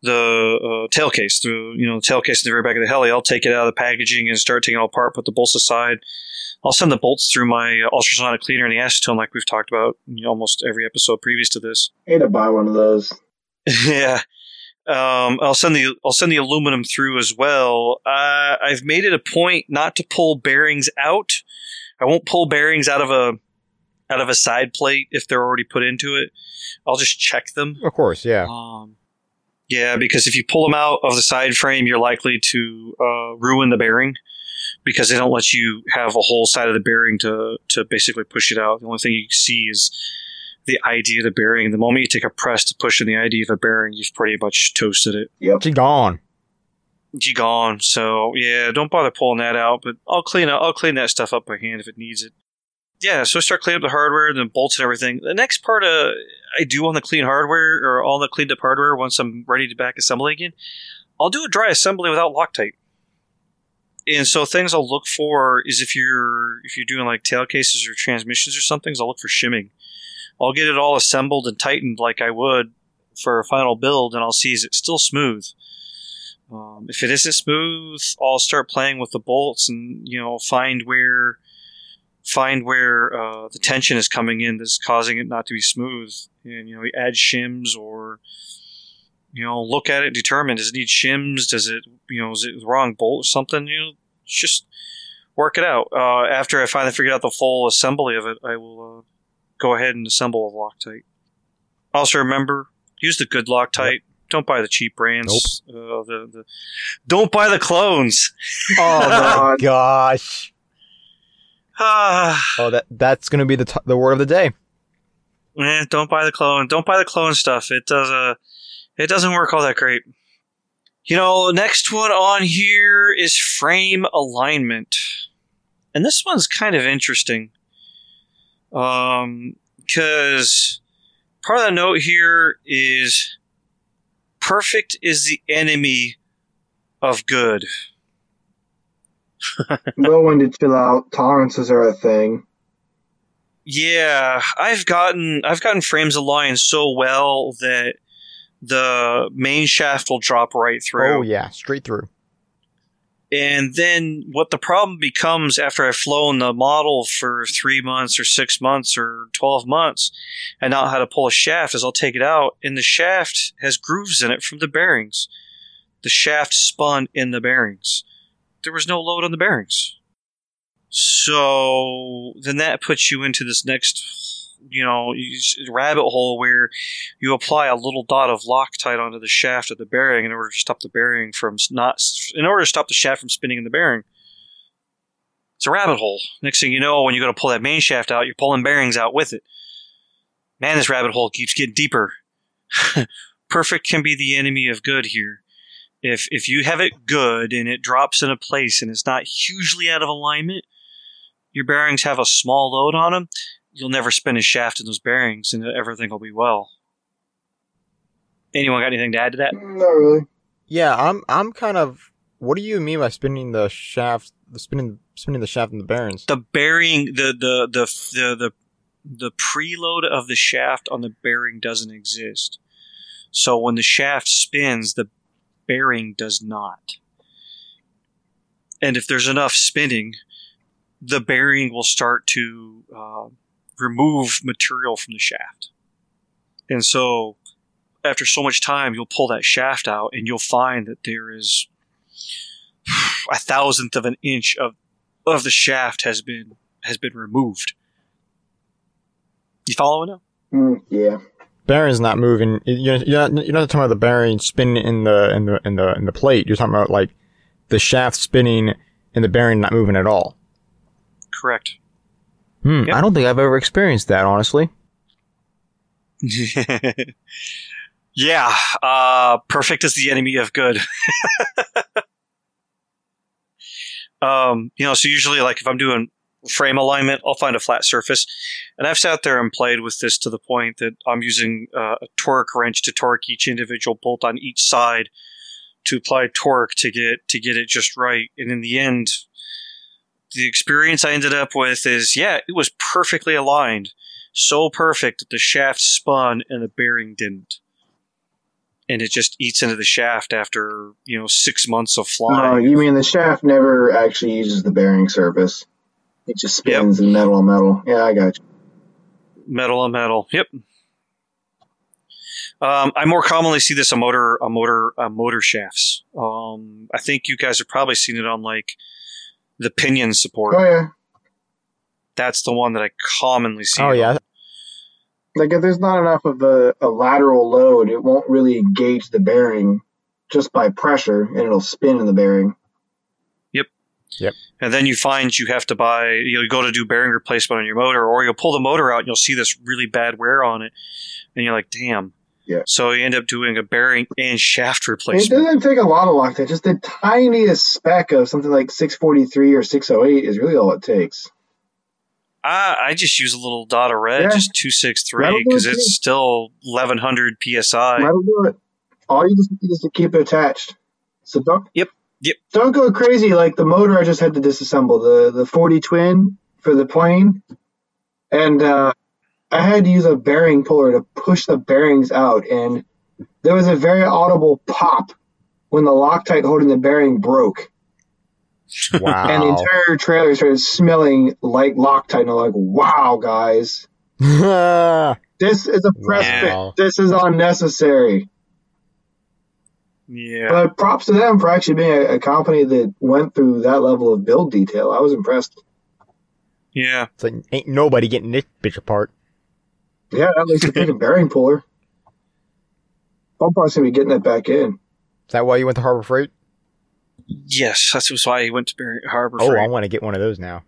the uh, tail case, the you know the tail case in the very back of the heli. I'll take it out of the packaging and start taking it all apart, put the bolts aside. I'll send the bolts through my ultrasonic cleaner and the acetone, like we've talked about in almost every episode previous to this. I need to buy one of those. yeah. Um, I'll send the I'll send the aluminum through as well. Uh, I've made it a point not to pull bearings out. I won't pull bearings out of a out of a side plate if they're already put into it. I'll just check them. Of course, yeah. Um, yeah, because if you pull them out of the side frame, you're likely to uh, ruin the bearing because they don't let you have a whole side of the bearing to to basically push it out. The only thing you see is the ID of the bearing. The moment you take a press to push in the ID of a bearing, you've pretty much toasted it. Yep. She gone. You gone. So yeah, don't bother pulling that out. But I'll clean up. I'll clean that stuff up by hand if it needs it. Yeah, so I start cleaning up the hardware, and the bolts and everything. The next part uh, I do on the clean hardware or all the cleaned up hardware once I'm ready to back assembly again, I'll do a dry assembly without Loctite. And so things I'll look for is if you're if you're doing like tail cases or transmissions or something, I'll look for shimming. I'll get it all assembled and tightened like I would for a final build, and I'll see is it still smooth. Um, if it isn't smooth, I'll start playing with the bolts and you know find where find where uh, the tension is coming in that's causing it not to be smooth, and you know add shims or you know look at it, determine does it need shims, does it you know is it the wrong bolt or something? You know, just work it out. Uh, after I finally figured out the full assembly of it, I will uh, go ahead and assemble a Loctite. Also, remember use the good Loctite. Don't buy the cheap brands. Uh, the, the don't buy the clones. Oh my gosh. Ah, Oh, that that's gonna be the t- the word of the day. eh, don't buy the clone. Don't buy the clone stuff. It does uh, it doesn't work all that great. You know, next one on here is frame alignment, and this one's kind of interesting. Um, because part of the note here is perfect is the enemy of good. know when to chill out. Tolerances are a thing. Yeah, I've gotten I've gotten frames of aligned so well that the main shaft will drop right through. Oh yeah, straight through. And then what the problem becomes after I've flown the model for three months or six months or 12 months and not how to pull a shaft is I'll take it out and the shaft has grooves in it from the bearings. The shaft spun in the bearings. There was no load on the bearings. So then that puts you into this next, you know, rabbit hole where you apply a little dot of Loctite onto the shaft of the bearing in order to stop the bearing from not, in order to stop the shaft from spinning in the bearing. It's a rabbit hole. Next thing you know, when you go to pull that main shaft out, you're pulling bearings out with it. Man, this rabbit hole keeps getting deeper. Perfect can be the enemy of good here. If if you have it good and it drops in a place and it's not hugely out of alignment, your bearings have a small load on them, you'll never spin a shaft in those bearings and everything will be well. Anyone got anything to add to that? Mm, Not really. Yeah, I'm I'm kind of. What do you mean by spinning the shaft? The spinning spinning the shaft and the bearings. The bearing, the the the the the, the preload of the shaft on the bearing doesn't exist. So when the shaft spins, the bearing does not. And if there's enough spinning, the bearing will start to uh, remove material from the shaft. And so, after so much time, you'll pull that shaft out and you'll find that there is a thousandth of an inch of, of the shaft has been has been removed. You following now? Mm, yeah. Bearing's not moving. You're, you're not you're not talking about the bearing spinning in the in the in the in the plate. You're talking about like the shaft spinning and the bearing not moving at all. Correct. Hmm. Yep. I don't think I've ever experienced that, honestly. yeah, uh, perfect is the enemy of good. um, you know, so usually, like if I'm doing frame alignment, I'll find a flat surface, and I've sat there and played with this to the point that I'm using uh, a torque wrench to torque each individual bolt on each side to apply torque to get to get it just right, and in the end. The experience I ended up with is, yeah, it was perfectly aligned so perfect that the shaft spun and the bearing didn't. and it just eats into the shaft after you know six months of flying. you mean the shaft never actually uses the bearing surface? It just spins in metal on metal. Yeah, I got you. metal on metal. Yep. Um, I more commonly see this on motor, on motor, uh, motor shafts. Um, I think you guys have probably seen it on like the pinion support. Oh yeah. That's the one that I commonly see. Oh yeah, on. Like if there's not enough of a, a lateral load, it won't really engage the bearing just by pressure, and it'll spin in the bearing. And then you find you have to buy, you know, you go to do bearing replacement on your motor, or you'll pull the motor out and you'll see this really bad wear on it, and you're like, damn. Yeah. So you end up doing a bearing and shaft replacement. It doesn't take a lot of Loctite. Just the tiniest speck of something like 643 or 608 is really all it takes. I, I just use a little dot of red, Yeah. just two six three, because it, it's too. still eleven hundred psi. That'll do it. All you just need is to keep it attached. So don't. Yep, yep. Don't go crazy like the motor I just had to disassemble the the 40 twin for the plane, and uh, I had to use a bearing puller to push the bearings out, and there was a very audible pop when the Loctite holding the bearing broke, wow. and the entire trailer started smelling like Loctite. And I'm like, "Wow, guys, this is a press Wow. fit. This is unnecessary." Yeah, But props to them for actually being a, a company that went through that level of build detail. I was impressed. yeah. it's like ain't nobody getting this bitch apart. Yeah, at least a freaking bearing puller. I'm probably gonna be getting that back in. Is that why you went to Harbor Freight? Yes, that's why he went to Bar- Harbor Oh, Freight. I want to get one of those now.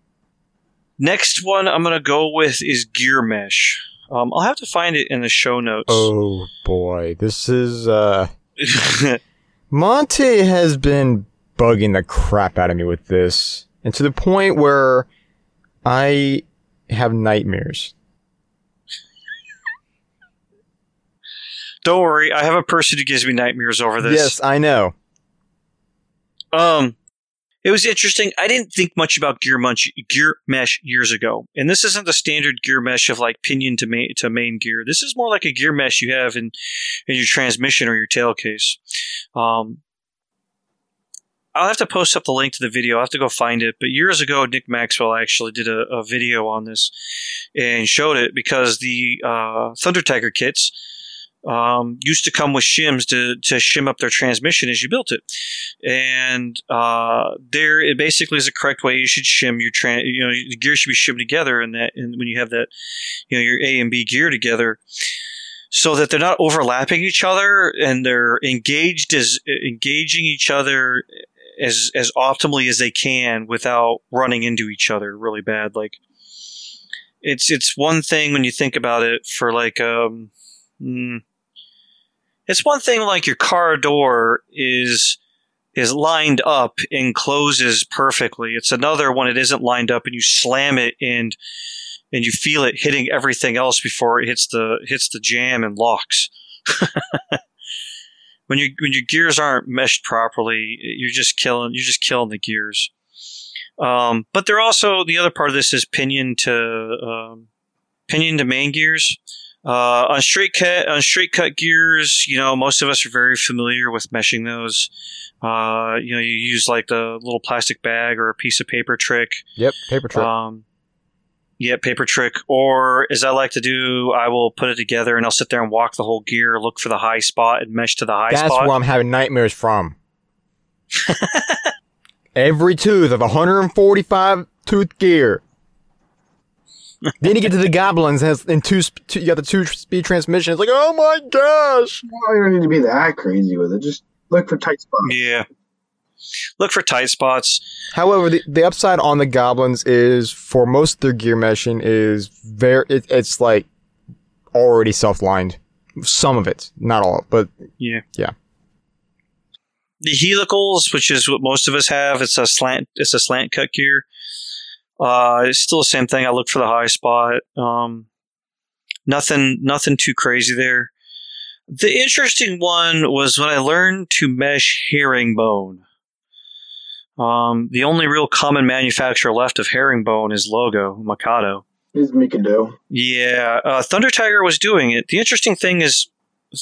Next one I'm gonna go with is Gear Mesh. Um, I'll have to find it in the show notes. Oh boy, this is uh Monte has been bugging the crap out of me with this, and to the point where I have nightmares. Don't worry, I have a person who gives me nightmares over this. Yes, I know. Um, it was interesting. I didn't think much about gear gear mesh years ago, and this isn't the standard gear mesh of like pinion to main to main gear. This is more like a gear mesh you have in in your transmission or your tail case. Um, I'll have to post up the link to the video. I'll have to go find it. But years ago, Nick Maxwell actually did a, a video on this and showed it because the uh, Thunder Tiger kits um, used to come with shims to, to shim up their transmission as you built it. And uh, there, it basically is the correct way you should shim your tran. You know, the gear should be shimmed together, and that, and when you have that, you know, your A and B gear together, so that they're not overlapping each other and they're engaged as engaging each other as as optimally as they can without running into each other really bad. Like it's it's one thing when you think about it for like um. mm, it's one thing like your car door is is lined up and closes perfectly. It's another when it isn't lined up and you slam it and and you feel it hitting everything else before it hits the hits the jam and locks. when you when your gears aren't meshed properly, you're just killing you're just killing the gears. Um, but they're also the other part of this is pinion to um, pinion to main gears. Uh, on straight cut on straight cut gears, you know, most of us are very familiar with meshing those. Uh, you know, you use like the little plastic bag or a piece of paper trick. Yep, paper trip. Um, yeah, paper trick. Or as I like to do, I will put it together and I'll sit there and walk the whole gear, look for the high spot, and mesh to the high That's spot. That's where I'm having nightmares from. Every tooth of 145 tooth gear. Then you get to the goblins and, has, and two, two, you got the two speed transmission. It's like, oh my gosh! Well, you don't need to be that crazy with it. Just look for tight spots. yeah. Look for tight spots. However, the, the upside on the goblins is for most of their gear meshing is very it, it's like already self lined. Some of it, not all, but Yeah. Yeah. The helicals, which is what most of us have, it's a slant. It's a slant cut gear. Uh, it's still the same thing. I look for the high spot. Um, nothing, nothing too crazy there. The interesting one was when I learned to mesh herringbone. Um, the only real common manufacturer left of herringbone is Logo Mikado. Is Mikado. Yeah, uh, Thunder Tiger was doing it. The interesting thing is,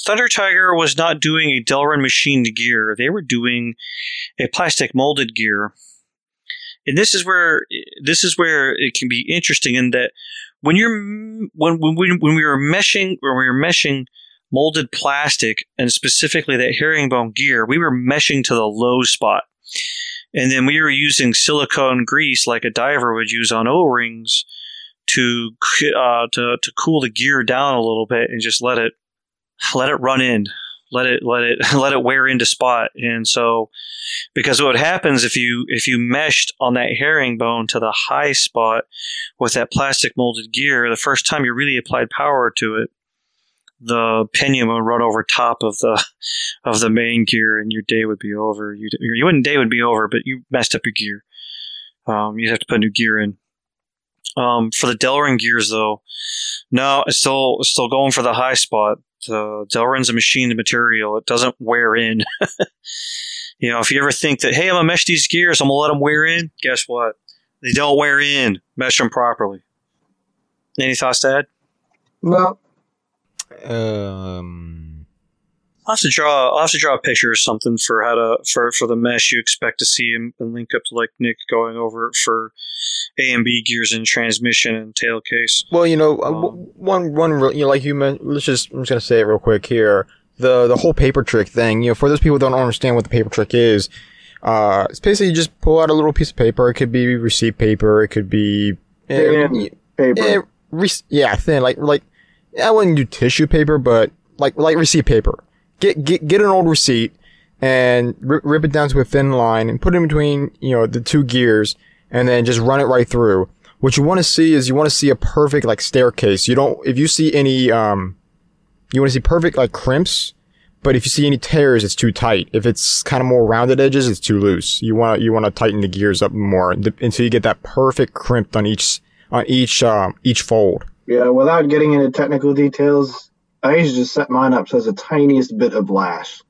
Thunder Tiger was not doing a Delrin machined gear; they were doing a plastic molded gear. And this is where this is where it can be interesting in that when you're when when we, when we were meshing when we were meshing molded plastic and specifically that herringbone gear, we were meshing to the low spot. And then we were using silicone grease like a diver would use on O-rings to uh, to to cool the gear down a little bit and just let it let it run in, let it let it let it wear into spot. And so, because what happens if you if you meshed on that herringbone to the high spot with that plastic molded gear, the first time you really applied power to it, the pinion would run over top of the of the main gear, and your day would be over. You you wouldn't day would be over, but you messed up your gear. Um, you'd have to put new gear in. Um, for the Delrin gears, though, no, it's still still going for the high spot. The Delrin's a machined material; it doesn't wear in. you know, if you ever think that, hey, I'm gonna mesh these gears, I'm gonna let them wear in. Guess what? They don't wear in. Mesh them properly. Any thoughts to add? No, Um, I'll have to draw. I'll have to draw a picture or something for how to for for the mesh you expect to see and, and link up to like Nick going over it for A and B gears and transmission and tail case. well, you know, uh, Um, one one you know, like you meant. Let's just I'm just gonna say it real quick here. The the whole paper trick thing. You know, for those people who don't understand what the paper trick is, uh, it's basically you just pull out a little piece of paper. It could be receipt paper. It could be. eh, Thin paper. Eh, re- yeah, thin, like like I wouldn't do tissue paper, but like like receipt paper. Get get get an old receipt and rip, rip it down to a thin line and put it in between you know the two gears, and then just run it right through. What you want to see is you want to see a perfect like staircase. You don't if you see any um, you want to see perfect like crimps. But if you see any tears, it's too tight. If it's kind of more rounded edges, it's too loose. You want you want to tighten the gears up more until you get that perfect crimp on each on each um, each fold. Yeah, without getting into technical details, I used to just set mine up so it's the tiniest bit of lash.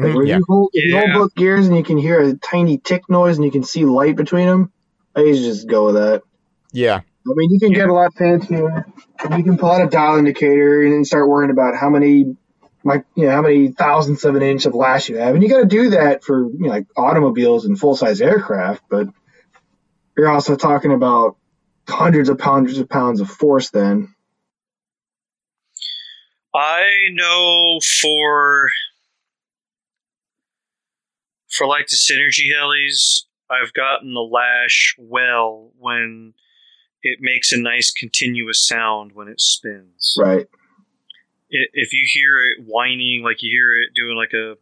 Like Mm, where yeah. you hold, if you hold both gears and you can hear a tiny tick noise and you can see light between them, I used to just go with that. Yeah. I mean, you can get a lot fancier. You can pull out a dial indicator and then start worrying about how many, like, you know, how many thousandths of an inch of lash you have, and you got to do that for you know, like automobiles and full size aircraft. But you're also talking about hundreds of hundreds of pounds of force. Then I know for for like the synergy helis, I've gotten the lash well when it makes a nice continuous sound when it spins. right? if you hear it whining, like you hear it doing like a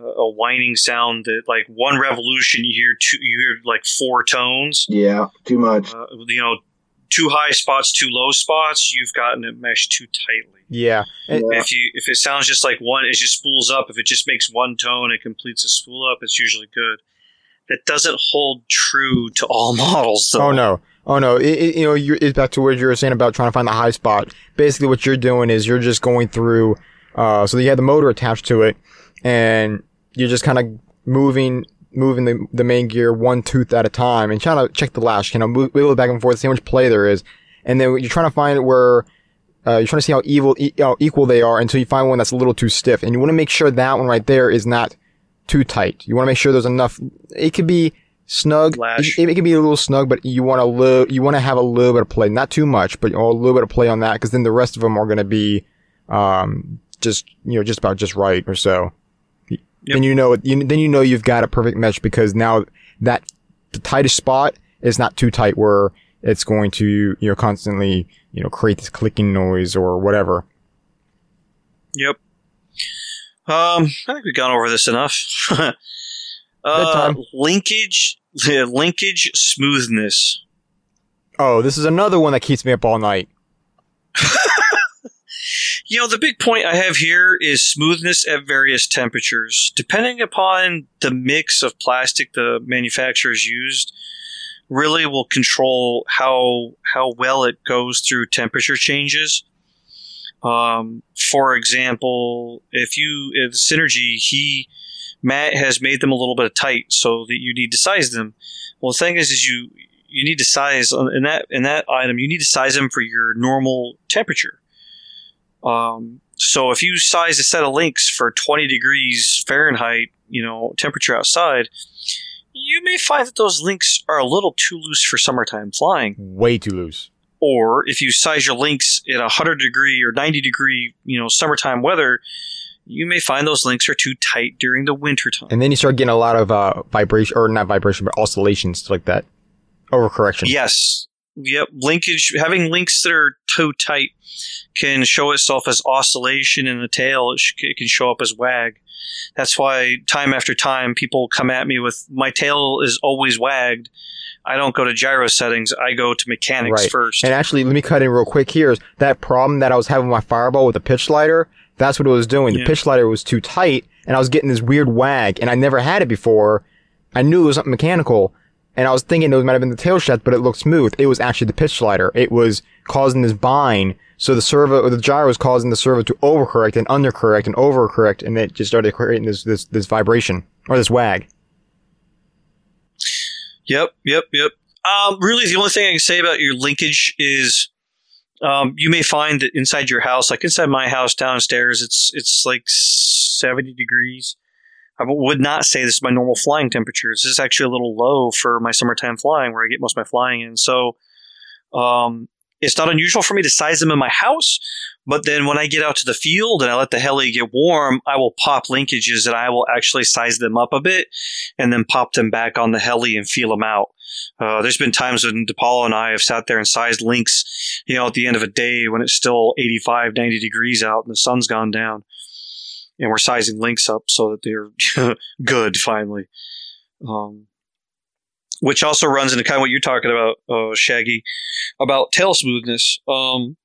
a whining sound that like one revolution you hear two you hear like four tones Yeah, too much. uh, you know two high spots too low spots you've gotten it meshed too tightly Yeah. And- Yeah. if you if it sounds just like one it just spools up if it just makes one tone and completes a spool up it's usually good that doesn't hold true to all models though Oh no. Oh no. It, it, you know, you're, it's back to what you were saying about trying to find the high spot. Basically, what you're doing is you're just going through. Uh, so you have the motor attached to it, and you're just kind of moving, moving the the main gear one tooth at a time, and trying to check the lash. You know, move, wiggle it back and forth, see how much play there is, and then you're trying to find where. Uh, you're trying to see how evil, e- how equal they are until you find one that's a little too stiff, and you want to make sure that one right there is not too tight. You want to make sure there's enough. It could be snug. It, it can be a little snug, but you want a little. You want to have a little bit of play, not too much, but a little bit of play on that, because then the rest of them are going to be, um, just you know, just about just right or so. Then you know, you, then you know you've got a perfect mesh because now that the tightest spot is not too tight where it's going to you know constantly you know create this clicking noise or whatever. Yep. Um, I think we've gone over this enough. uh, linkage, linkage smoothness. Oh, this is another one that keeps me up all night. You know, the big point I have here is smoothness at various temperatures. Depending upon the mix of plastic the manufacturer's used, really will control how how well it goes through temperature changes. Um, for example, if you if Synergy, he Matt has made them a little bit tight so that you need to size them. Well, the thing is, is you you need to size in that in that item. You need to size them for your normal temperature. Um, so if you size a set of links for 20 degrees Fahrenheit, you know, temperature outside, you may find that those links are a little too loose for summertime flying. Way too loose. Or if you size your links in a 100 degree or 90 degree, you know, summertime weather, you may find those links are too tight during the wintertime. And then you start getting a lot of uh, vibration, or not vibration, but oscillations like that. Overcorrection. Yes. Yep. Linkage, having links that are too tight can show itself as oscillation in the tail. It, sh- it can show up as wag. That's why time after time people come at me with my tail is always wagged. I don't go to gyro settings. I go to mechanics Right. first. And actually, let me cut in real quick here. That problem that I was having with my fireball with the pitch slider, that's what it was doing. The Yeah. pitch slider was too tight, and I was getting this weird wag, and I never had it before. I knew it was something mechanical, and I was thinking it might have been the tail shaft, but it looked smooth. It was actually the pitch slider. It was causing this bind, so the servo, or the gyro was causing the servo to overcorrect and undercorrect and overcorrect, and it just started creating this this this vibration or this wag. Yep, yep, yep. Um, really, the only thing I can say about your linkage is um, you may find that inside your house, like inside my house downstairs, it's it's like seventy degrees. I would not say this is my normal flying temperature. This is actually a little low for my summertime flying, where I get most of my flying in. So, um, it's not unusual for me to size them in my house. But then when I get out to the field and I let the heli get warm, I will pop linkages and I will actually size them up a bit and then pop them back on the heli and feel them out. Uh, there's been times when DePaulo and I have sat there and sized links, you know, at the end of a day when it's still 85, 90 degrees out and the sun's gone down. And we're sizing links up so that they're good finally. Um, which also runs into kind of what you're talking about, uh, Shaggy, about tail smoothness. Um,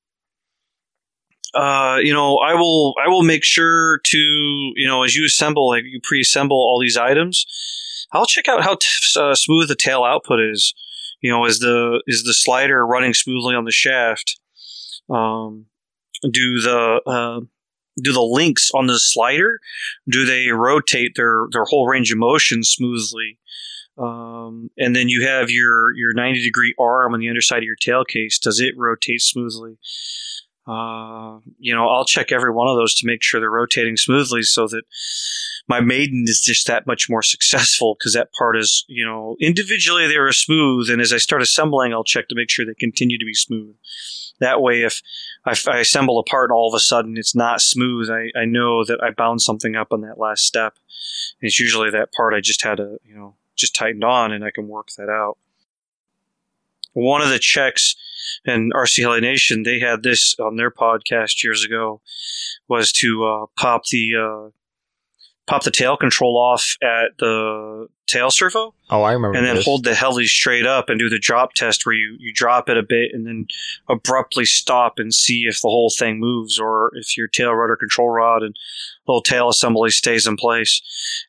uh, you know, I will I will make sure to you know as you assemble like you pre-assemble all these items, I'll check out how t- uh, smooth the tail output is. You know, is the is the slider running smoothly on the shaft? Um, do the uh, do the links on the slider do they rotate their their whole range of motion smoothly? Um, and then you have your your 90 degree arm on the underside of your tail case. Does it rotate smoothly? Uh, you know, I'll check every one of those to make sure they're rotating smoothly so that my maiden is just that much more successful because that part is, you know, individually they were smooth. And as I start assembling, I'll check to make sure they continue to be smooth. That way, if I, I assemble a part and all of a sudden it's not smooth, I, I know that I bound something up on that last step. And it's usually that part I just had to, you know, just tightened on and I can work that out. One of the checks and RC Heli Nation, they had this on their podcast years ago, was to uh, pop the uh, pop the tail control off at the tail servo, Oh, I remember. and then this. hold the heli straight up and do the drop test where you, you drop it a bit and then abruptly stop and see if the whole thing moves or if your tail rudder control rod and little tail assembly stays in place.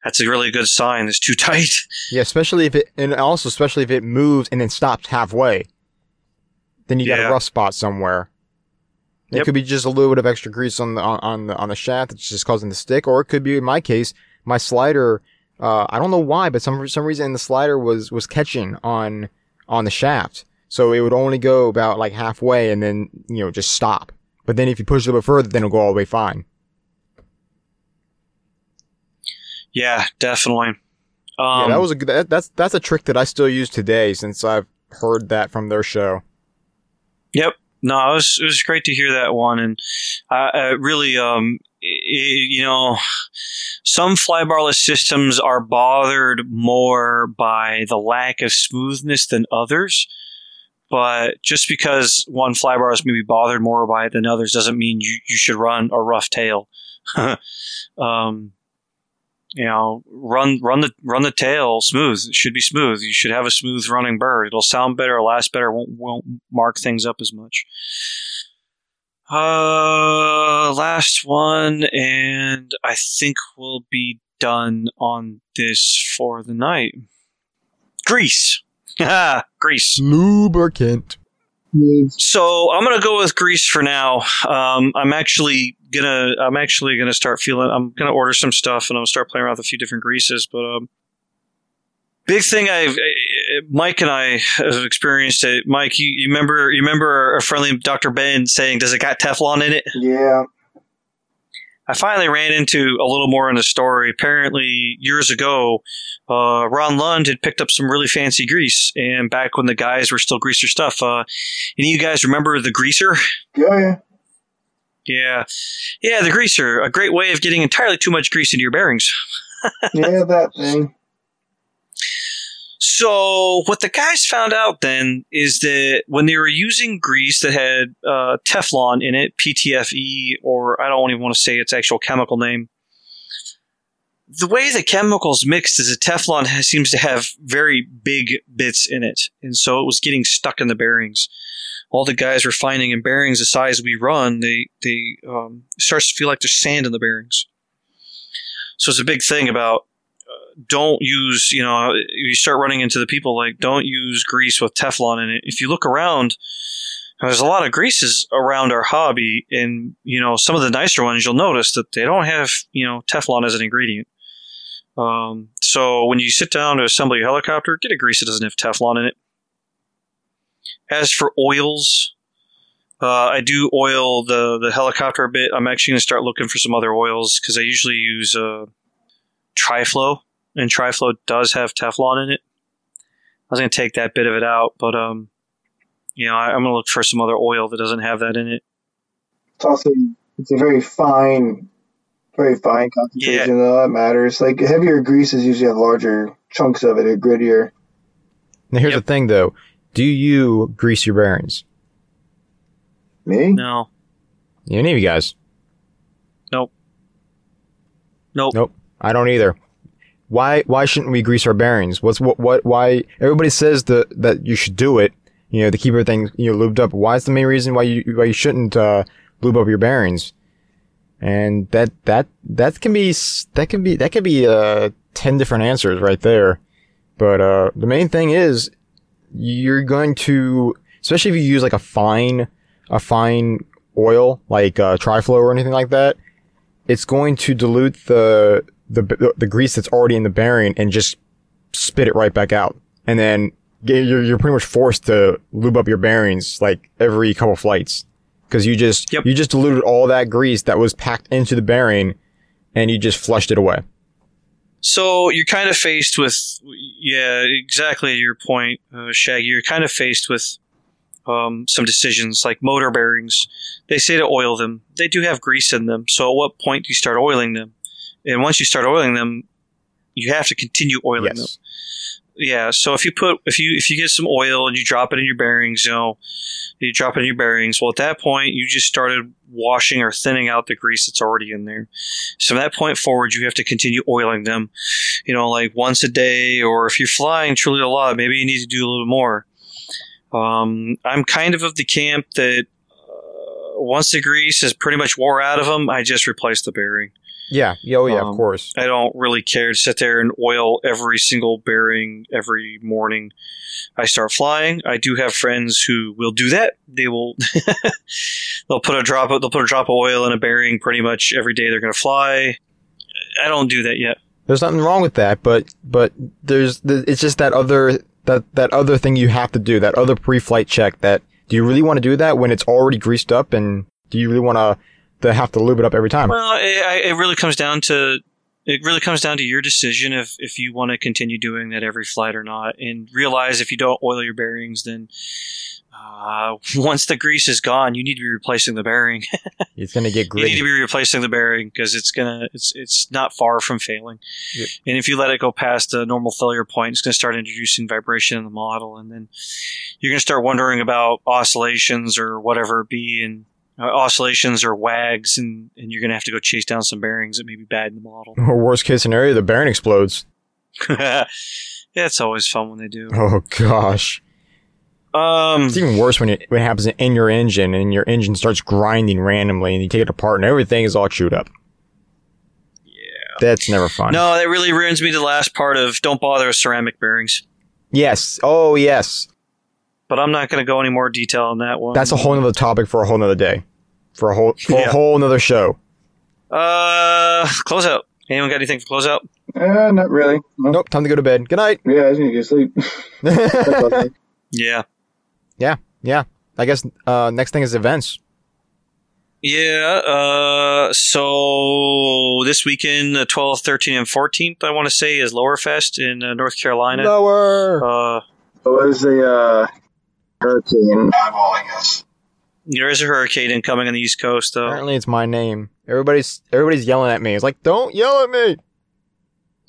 That's a really good sign. It's too tight. Yeah, especially if it, and also especially if it moves and then stops halfway. Then you got a rough spot somewhere. It Yep. could be just a little bit of extra grease on the on, the on the shaft that's just causing the stick, or it could be in my case, my slider. Uh, I don't know why, but some for some reason the slider was was catching on on the shaft, so it would only go about like halfway and then you know just stop. But then if you push it a little bit further, then it'll go all the way fine. Yeah, definitely. yeah, Um, that was a good. That, that's that's a trick that I still use today since I've heard that from their show. Yep. No, it was it was great to hear that one, and uh, uh, really, um, i- i- you know, some flybarless systems are bothered more by the lack of smoothness than others. But just because one flybarless may be bothered more by it than others doesn't mean you, you should run a rough tail. um, you know, run run the run the tail smooth. It should be smooth. You should have a smooth running bird. It'll sound better, last better, won't won't mark things up as much. Uh, last one, and I think we'll be done on this for the night. Grease. Ah, Greece. Lubricant. So I'm gonna go with grease for now. Um, I'm actually gonna I'm actually gonna start feeling I'm gonna order some stuff and I'm gonna start playing around with a few different greases. But um, big thing I've eh, Mike and I have experienced it. Mike, you, you remember you remember a friendly Dr. Ben saying, "Does it got Teflon in it?" Yeah. I finally ran into a little more in the story. Apparently, years ago, uh, Ron Lund had picked up some really fancy grease, and back when the guys were still greaser stuff. Uh, any of you guys remember the greaser? Yeah, yeah. Yeah, yeah, the greaser, a great way of getting entirely too much grease into your bearings. Yeah, that thing. So what the guys found out then is that when they were using grease that had uh, Teflon in it, PTFE, or I don't even want to say its actual chemical name. The way the chemicals mixed is that Teflon has, seems to have very big bits in it, and so it was getting stuck in the bearings. All the guys were finding in bearings the size we run, they they um, starts to feel like there's sand in the bearings. So it's a big thing about don't use, you know, you start running into the people like, don't use grease with Teflon in it. If you look around, there's a lot of greases around our hobby, and, you know, some of the nicer ones, you'll notice that they don't have, you know, Teflon as an ingredient. Um, so when you sit down to assemble your helicopter, get a grease that doesn't have Teflon in it. As for oils, uh, I do oil the, the helicopter a bit. I'm actually going to start looking for some other oils because I usually use uh, Triflow and Triflow does have Teflon in it. I was going to take that bit of it out, but um, you know, I, I'm going to look for some other oil that doesn't have that in it. It's also it's a very fine, very fine concentration though. That matters. Like heavier greases usually have larger chunks of it, or grittier. Now here's Yep. the thing, though. Do you grease your bearings? Me? No, Any of you guys? nope, nope. Nope. I don't either. Why? Why shouldn't we grease our bearings? What's what? What? Why? Everybody says that that you should do it. You know, to keep everything you know lubed up. Why is the main reason why you why you shouldn't uh, lube up your bearings? And that that that can be that can be that can be uh ten different answers right there. But uh, the main thing is you're going to, especially if you use like a fine a fine oil like uh, Triflow or anything like that it's going to dilute the, the the grease that's already in the bearing and just spit it right back out. And then you're you're pretty much forced to lube up your bearings like every couple flights because you just Yep. you just diluted all that grease that was packed into the bearing and you just flushed it away. So you're kind of faced with, yeah, exactly your point, uh, Shaggy. You're kind of faced with um, some decisions like motor bearings. They say to oil them. They do have grease in them. So at what point do you start oiling them? And once you start oiling them, you have to continue oiling them. Yeah. So if you put if you if you get some oil and you drop it in your bearings, you know, you drop it in your bearings. Well, at that point, you just started washing or thinning out the grease that's already in there. So from that point forward, you have to continue oiling them. You know, like once a day, or if you're flying truly a lot, maybe you need to do a little more. Um, I'm kind of of the camp that uh, once the grease is pretty much wore out of them, I just replace the bearing. Yeah. Yeah. Oh yeah. Um, of course. I don't really care to sit there and oil every single bearing every morning I start flying. I do have friends who will do that. They will they'll put a drop of, they'll put a drop of oil in a bearing pretty much every day they're going to fly. I don't do that yet. There's nothing wrong with that, but but there's it's just that other that that other thing you have to do, that other pre-flight check. That do you really want to do that when it's already greased up, and do you really want to to have to lube it up every time? Well, it, it really comes down to it really comes down to your decision if if you want to continue doing that every flight or not, and realize if you don't oil your bearings, then uh, once the grease is gone, you need to be replacing the bearing. It's gonna get greasy. you need to be replacing the bearing because it's gonna it's it's not far from failing. Yeah. And if you let it go past the normal failure point, it's gonna start introducing vibration in the model, and then you're gonna start wondering about oscillations or whatever it be, and uh, oscillations or wags, and and you're gonna have to go chase down some bearings that may be bad in the model. Or worst case scenario, the bearing explodes. yeah, it's always fun when they do. Oh gosh, Um, it's even worse when it when it happens in your engine and your engine starts grinding randomly, and you take it apart and everything is all chewed up. yeah. That's never fun. No, that really ruins me the last part of don't bother with ceramic bearings. Yes. Oh yes. But I'm not going to go any more detail on that one. That's a whole other topic for a whole nother day, for a whole for Yeah. a whole nother show. Uh, close out. Anyone got anything for close out? Uh, not really. No. Nope. Time to go to bed. Good night. Yeah, I just need to go sleep. That's all I think. Yeah. yeah. I guess uh, next thing is events. Yeah. Uh, so this weekend, the 12th, 13th, and 14th, I want to say, is Lower Fest in uh, North Carolina. Lower. Uh, What is the uh, hurricane? Eyeball, I guess. there is a hurricane incoming on the East Coast, though. Apparently, it's my name. Everybody's everybody's yelling at me. It's like, don't yell at me.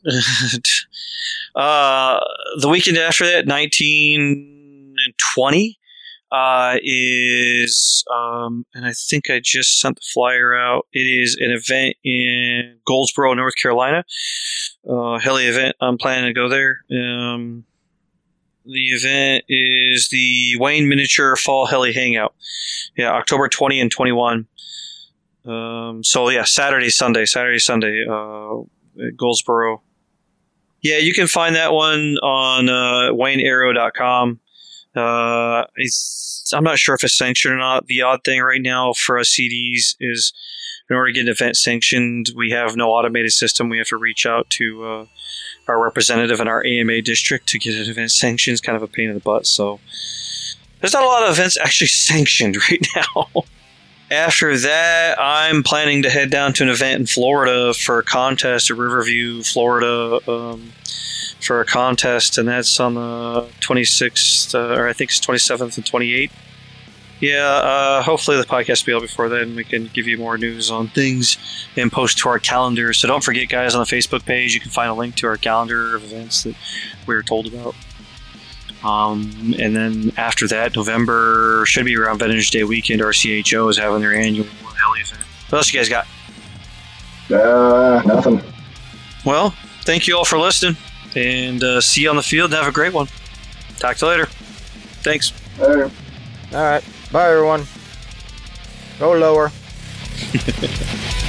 uh, the weekend after that, 19 and 20, uh, is, um, and I think I just sent the flyer out. It is an event in Goldsboro, North Carolina. Uh, heli event. I'm planning to go there. Um, the event is the Wayne Miniature Fall Heli Hangout. Yeah, October 20 and 21. Um, so yeah, Saturday, Sunday, Saturday, Sunday, uh, at Goldsboro. Yeah, you can find that one on uh, WayneAero.com. Uh, I'm not sure if it's sanctioned or not. The odd thing right now for us CDs is in order to get an event sanctioned, we have no automated system. We have to reach out to uh, our representative in our AMA district to get an event sanctioned. It's kind of a pain in the butt. So there's not a lot of events actually sanctioned right now. After that, I'm planning to head down to an event in Florida for a contest at Riverview, Florida, um, for a contest, and that's on the 26th, uh, or I think it's 27th and 28th. Yeah, uh, hopefully the podcast will be out before then. We can give you more news on things and post to our calendar. So don't forget, guys, on the Facebook page, you can find a link to our calendar of events that we were told about. Um, and then after that, November should be around Veterans Day weekend. RCHO is having their annual heli event. What else you guys got? Uh, nothing. Well, thank you all for listening, and uh, see you on the field. Have a great one. Talk to you later. Thanks. Uh, All right. Bye, everyone. Go lower.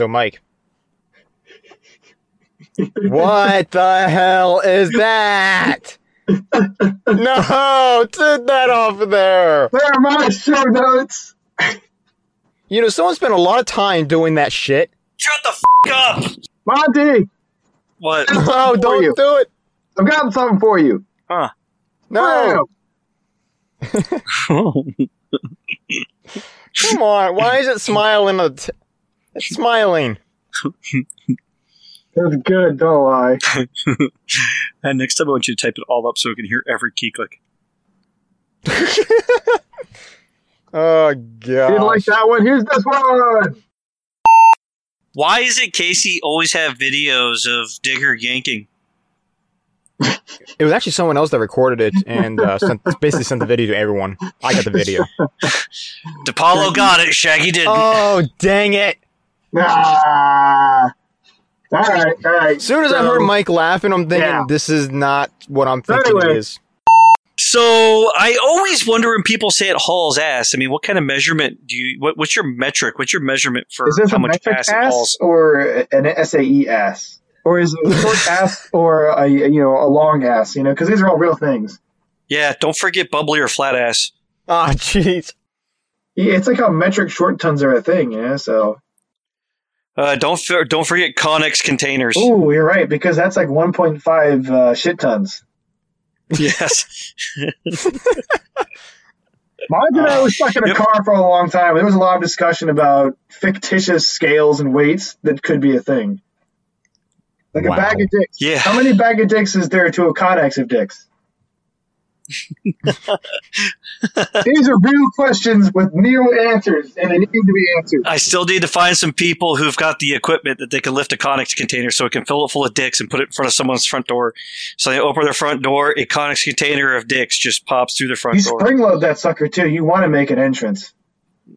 So, Mike. what the hell is that? no, take that off of there. there are my show notes. You know, someone spent a lot of time doing that shit. Shut the f- up. Monty, What? Oh, don't you. do it. I've got something for you. Huh? No, Wow. come on. Why is it smiling? a t- It's smiling. That's good, don't lie. and next time, I want you to type it all up so we can hear every key click. Oh god. Didn't like that one? Here's this one. Why is it Casey always have videos of Digger yanking? It was actually someone else that recorded it and uh, sent, basically sent the video to everyone. I got the video. DePaulo got it. Shaggy didn't. Oh dang it! Ah. All right, all right. As soon as I heard Mike laughing, I'm thinking Yeah. this is not what I'm So thinking anyway. it is. So I always wonder when people say it hauls ass. I mean, what kind of measurement do you? What, what's your metric? What's your measurement for Is this how a much metric ass it hauls? or an SAE ass? Or is it a short ass or a you know a long ass? You know, because these are all real things. Yeah, don't forget bubbly or flat ass. Ah, jeez. Yeah, it's like how metric short tons are a thing. Yeah, so Uh, don't for, don't forget Connex containers. Oh, you're right because that's like 1.5 uh, shit tons. Yes. Mine and I was stuck in a Yep. car for a long time. There was a lot of discussion about fictitious scales and weights that could be a thing. Like Wow. a bag of dicks. Yeah. How many bag of dicks is there to a Connex of dicks? These are real questions with real answers, and they need to be answered. I still need to find some people who've got the equipment that they can lift a Connex container so it can fill it full of dicks and put it in front of someone's front door. So they open their front door, a Connex container of dicks just pops through the front door. You door. spring load that sucker too. You want to make an entrance.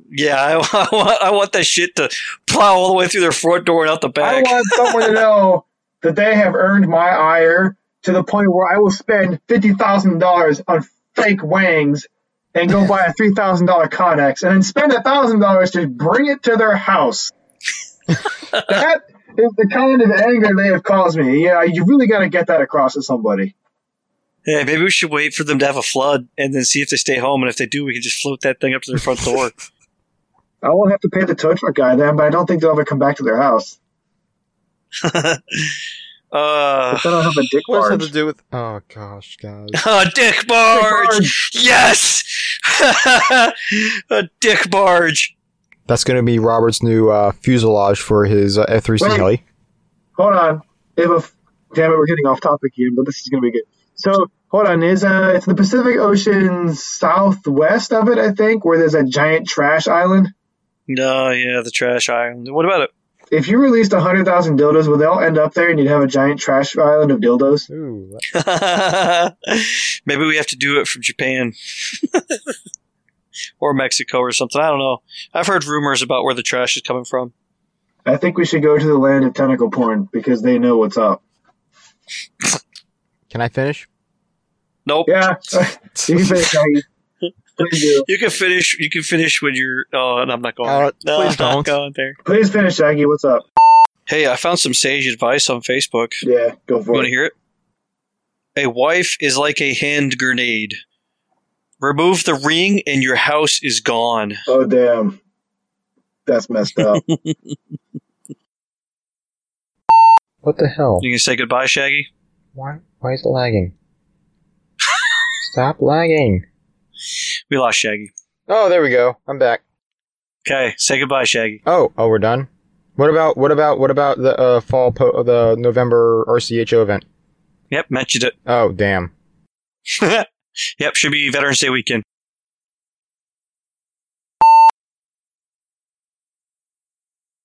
Yeah, I, I want I want that shit to plow all the way through their front door and out the back. I want someone to know that they have earned my ire to the point where I will spend fifty thousand dollars on fake wangs and go buy a three thousand dollar Connex and then spend a thousand dollars to bring it to their house. that is the kind of anger they have caused me. Yeah, you really got to get that across to somebody. Yeah, maybe we should wait for them to have a flood and then see if they stay home. And if they do, we can just float that thing up to their front door. I won't have to pay the tow truck guy then, but I don't think they'll ever come back to their house. Uh, If they don't have a dick What does that have to do with? Oh gosh, guys. a dick barge. barge. Yes, a dick barge. That's going to be Robert's new uh, fuselage for his uh, F3C Wait. heli. Hold on. If a, damn it, we're getting off topic again, but this is gonna be good. So hold on, is uh, it's the Pacific Ocean southwest of it, I think, where there's a giant trash island. No, yeah, the trash island. What about it? If you released hundred thousand dildos, would they all end up there, and you'd have a giant trash island of dildos? Ooh, Maybe we have to do it from Japan or Mexico or something. I don't know. I've heard rumors about where the trash is coming from. I think we should go to the land of tentacle porn because they know what's up. can I finish? Nope. Yeah, you can finish, Maggie. Please do. You can finish. You can finish when you're. Oh, and I'm not going. Uh, there. No, please I'm not don't. going there. Please finish, Shaggy. What's up? Hey, I found some sage advice on Facebook. Yeah, go for it. You for want to hear it? A wife is like a hand grenade. Remove the ring and your house is gone. Oh damn, that's messed up. What the hell? You can say goodbye, Shaggy. Why? Why is it lagging? Stop lagging. We lost Shaggy. Oh, there we go. I'm back. Okay, say goodbye, Shaggy. Oh, oh, we're done. What about what about what about the uh, fall po- the November RCHO event? Yep, mentioned it. Oh, damn. yep, should be Veterans Day weekend.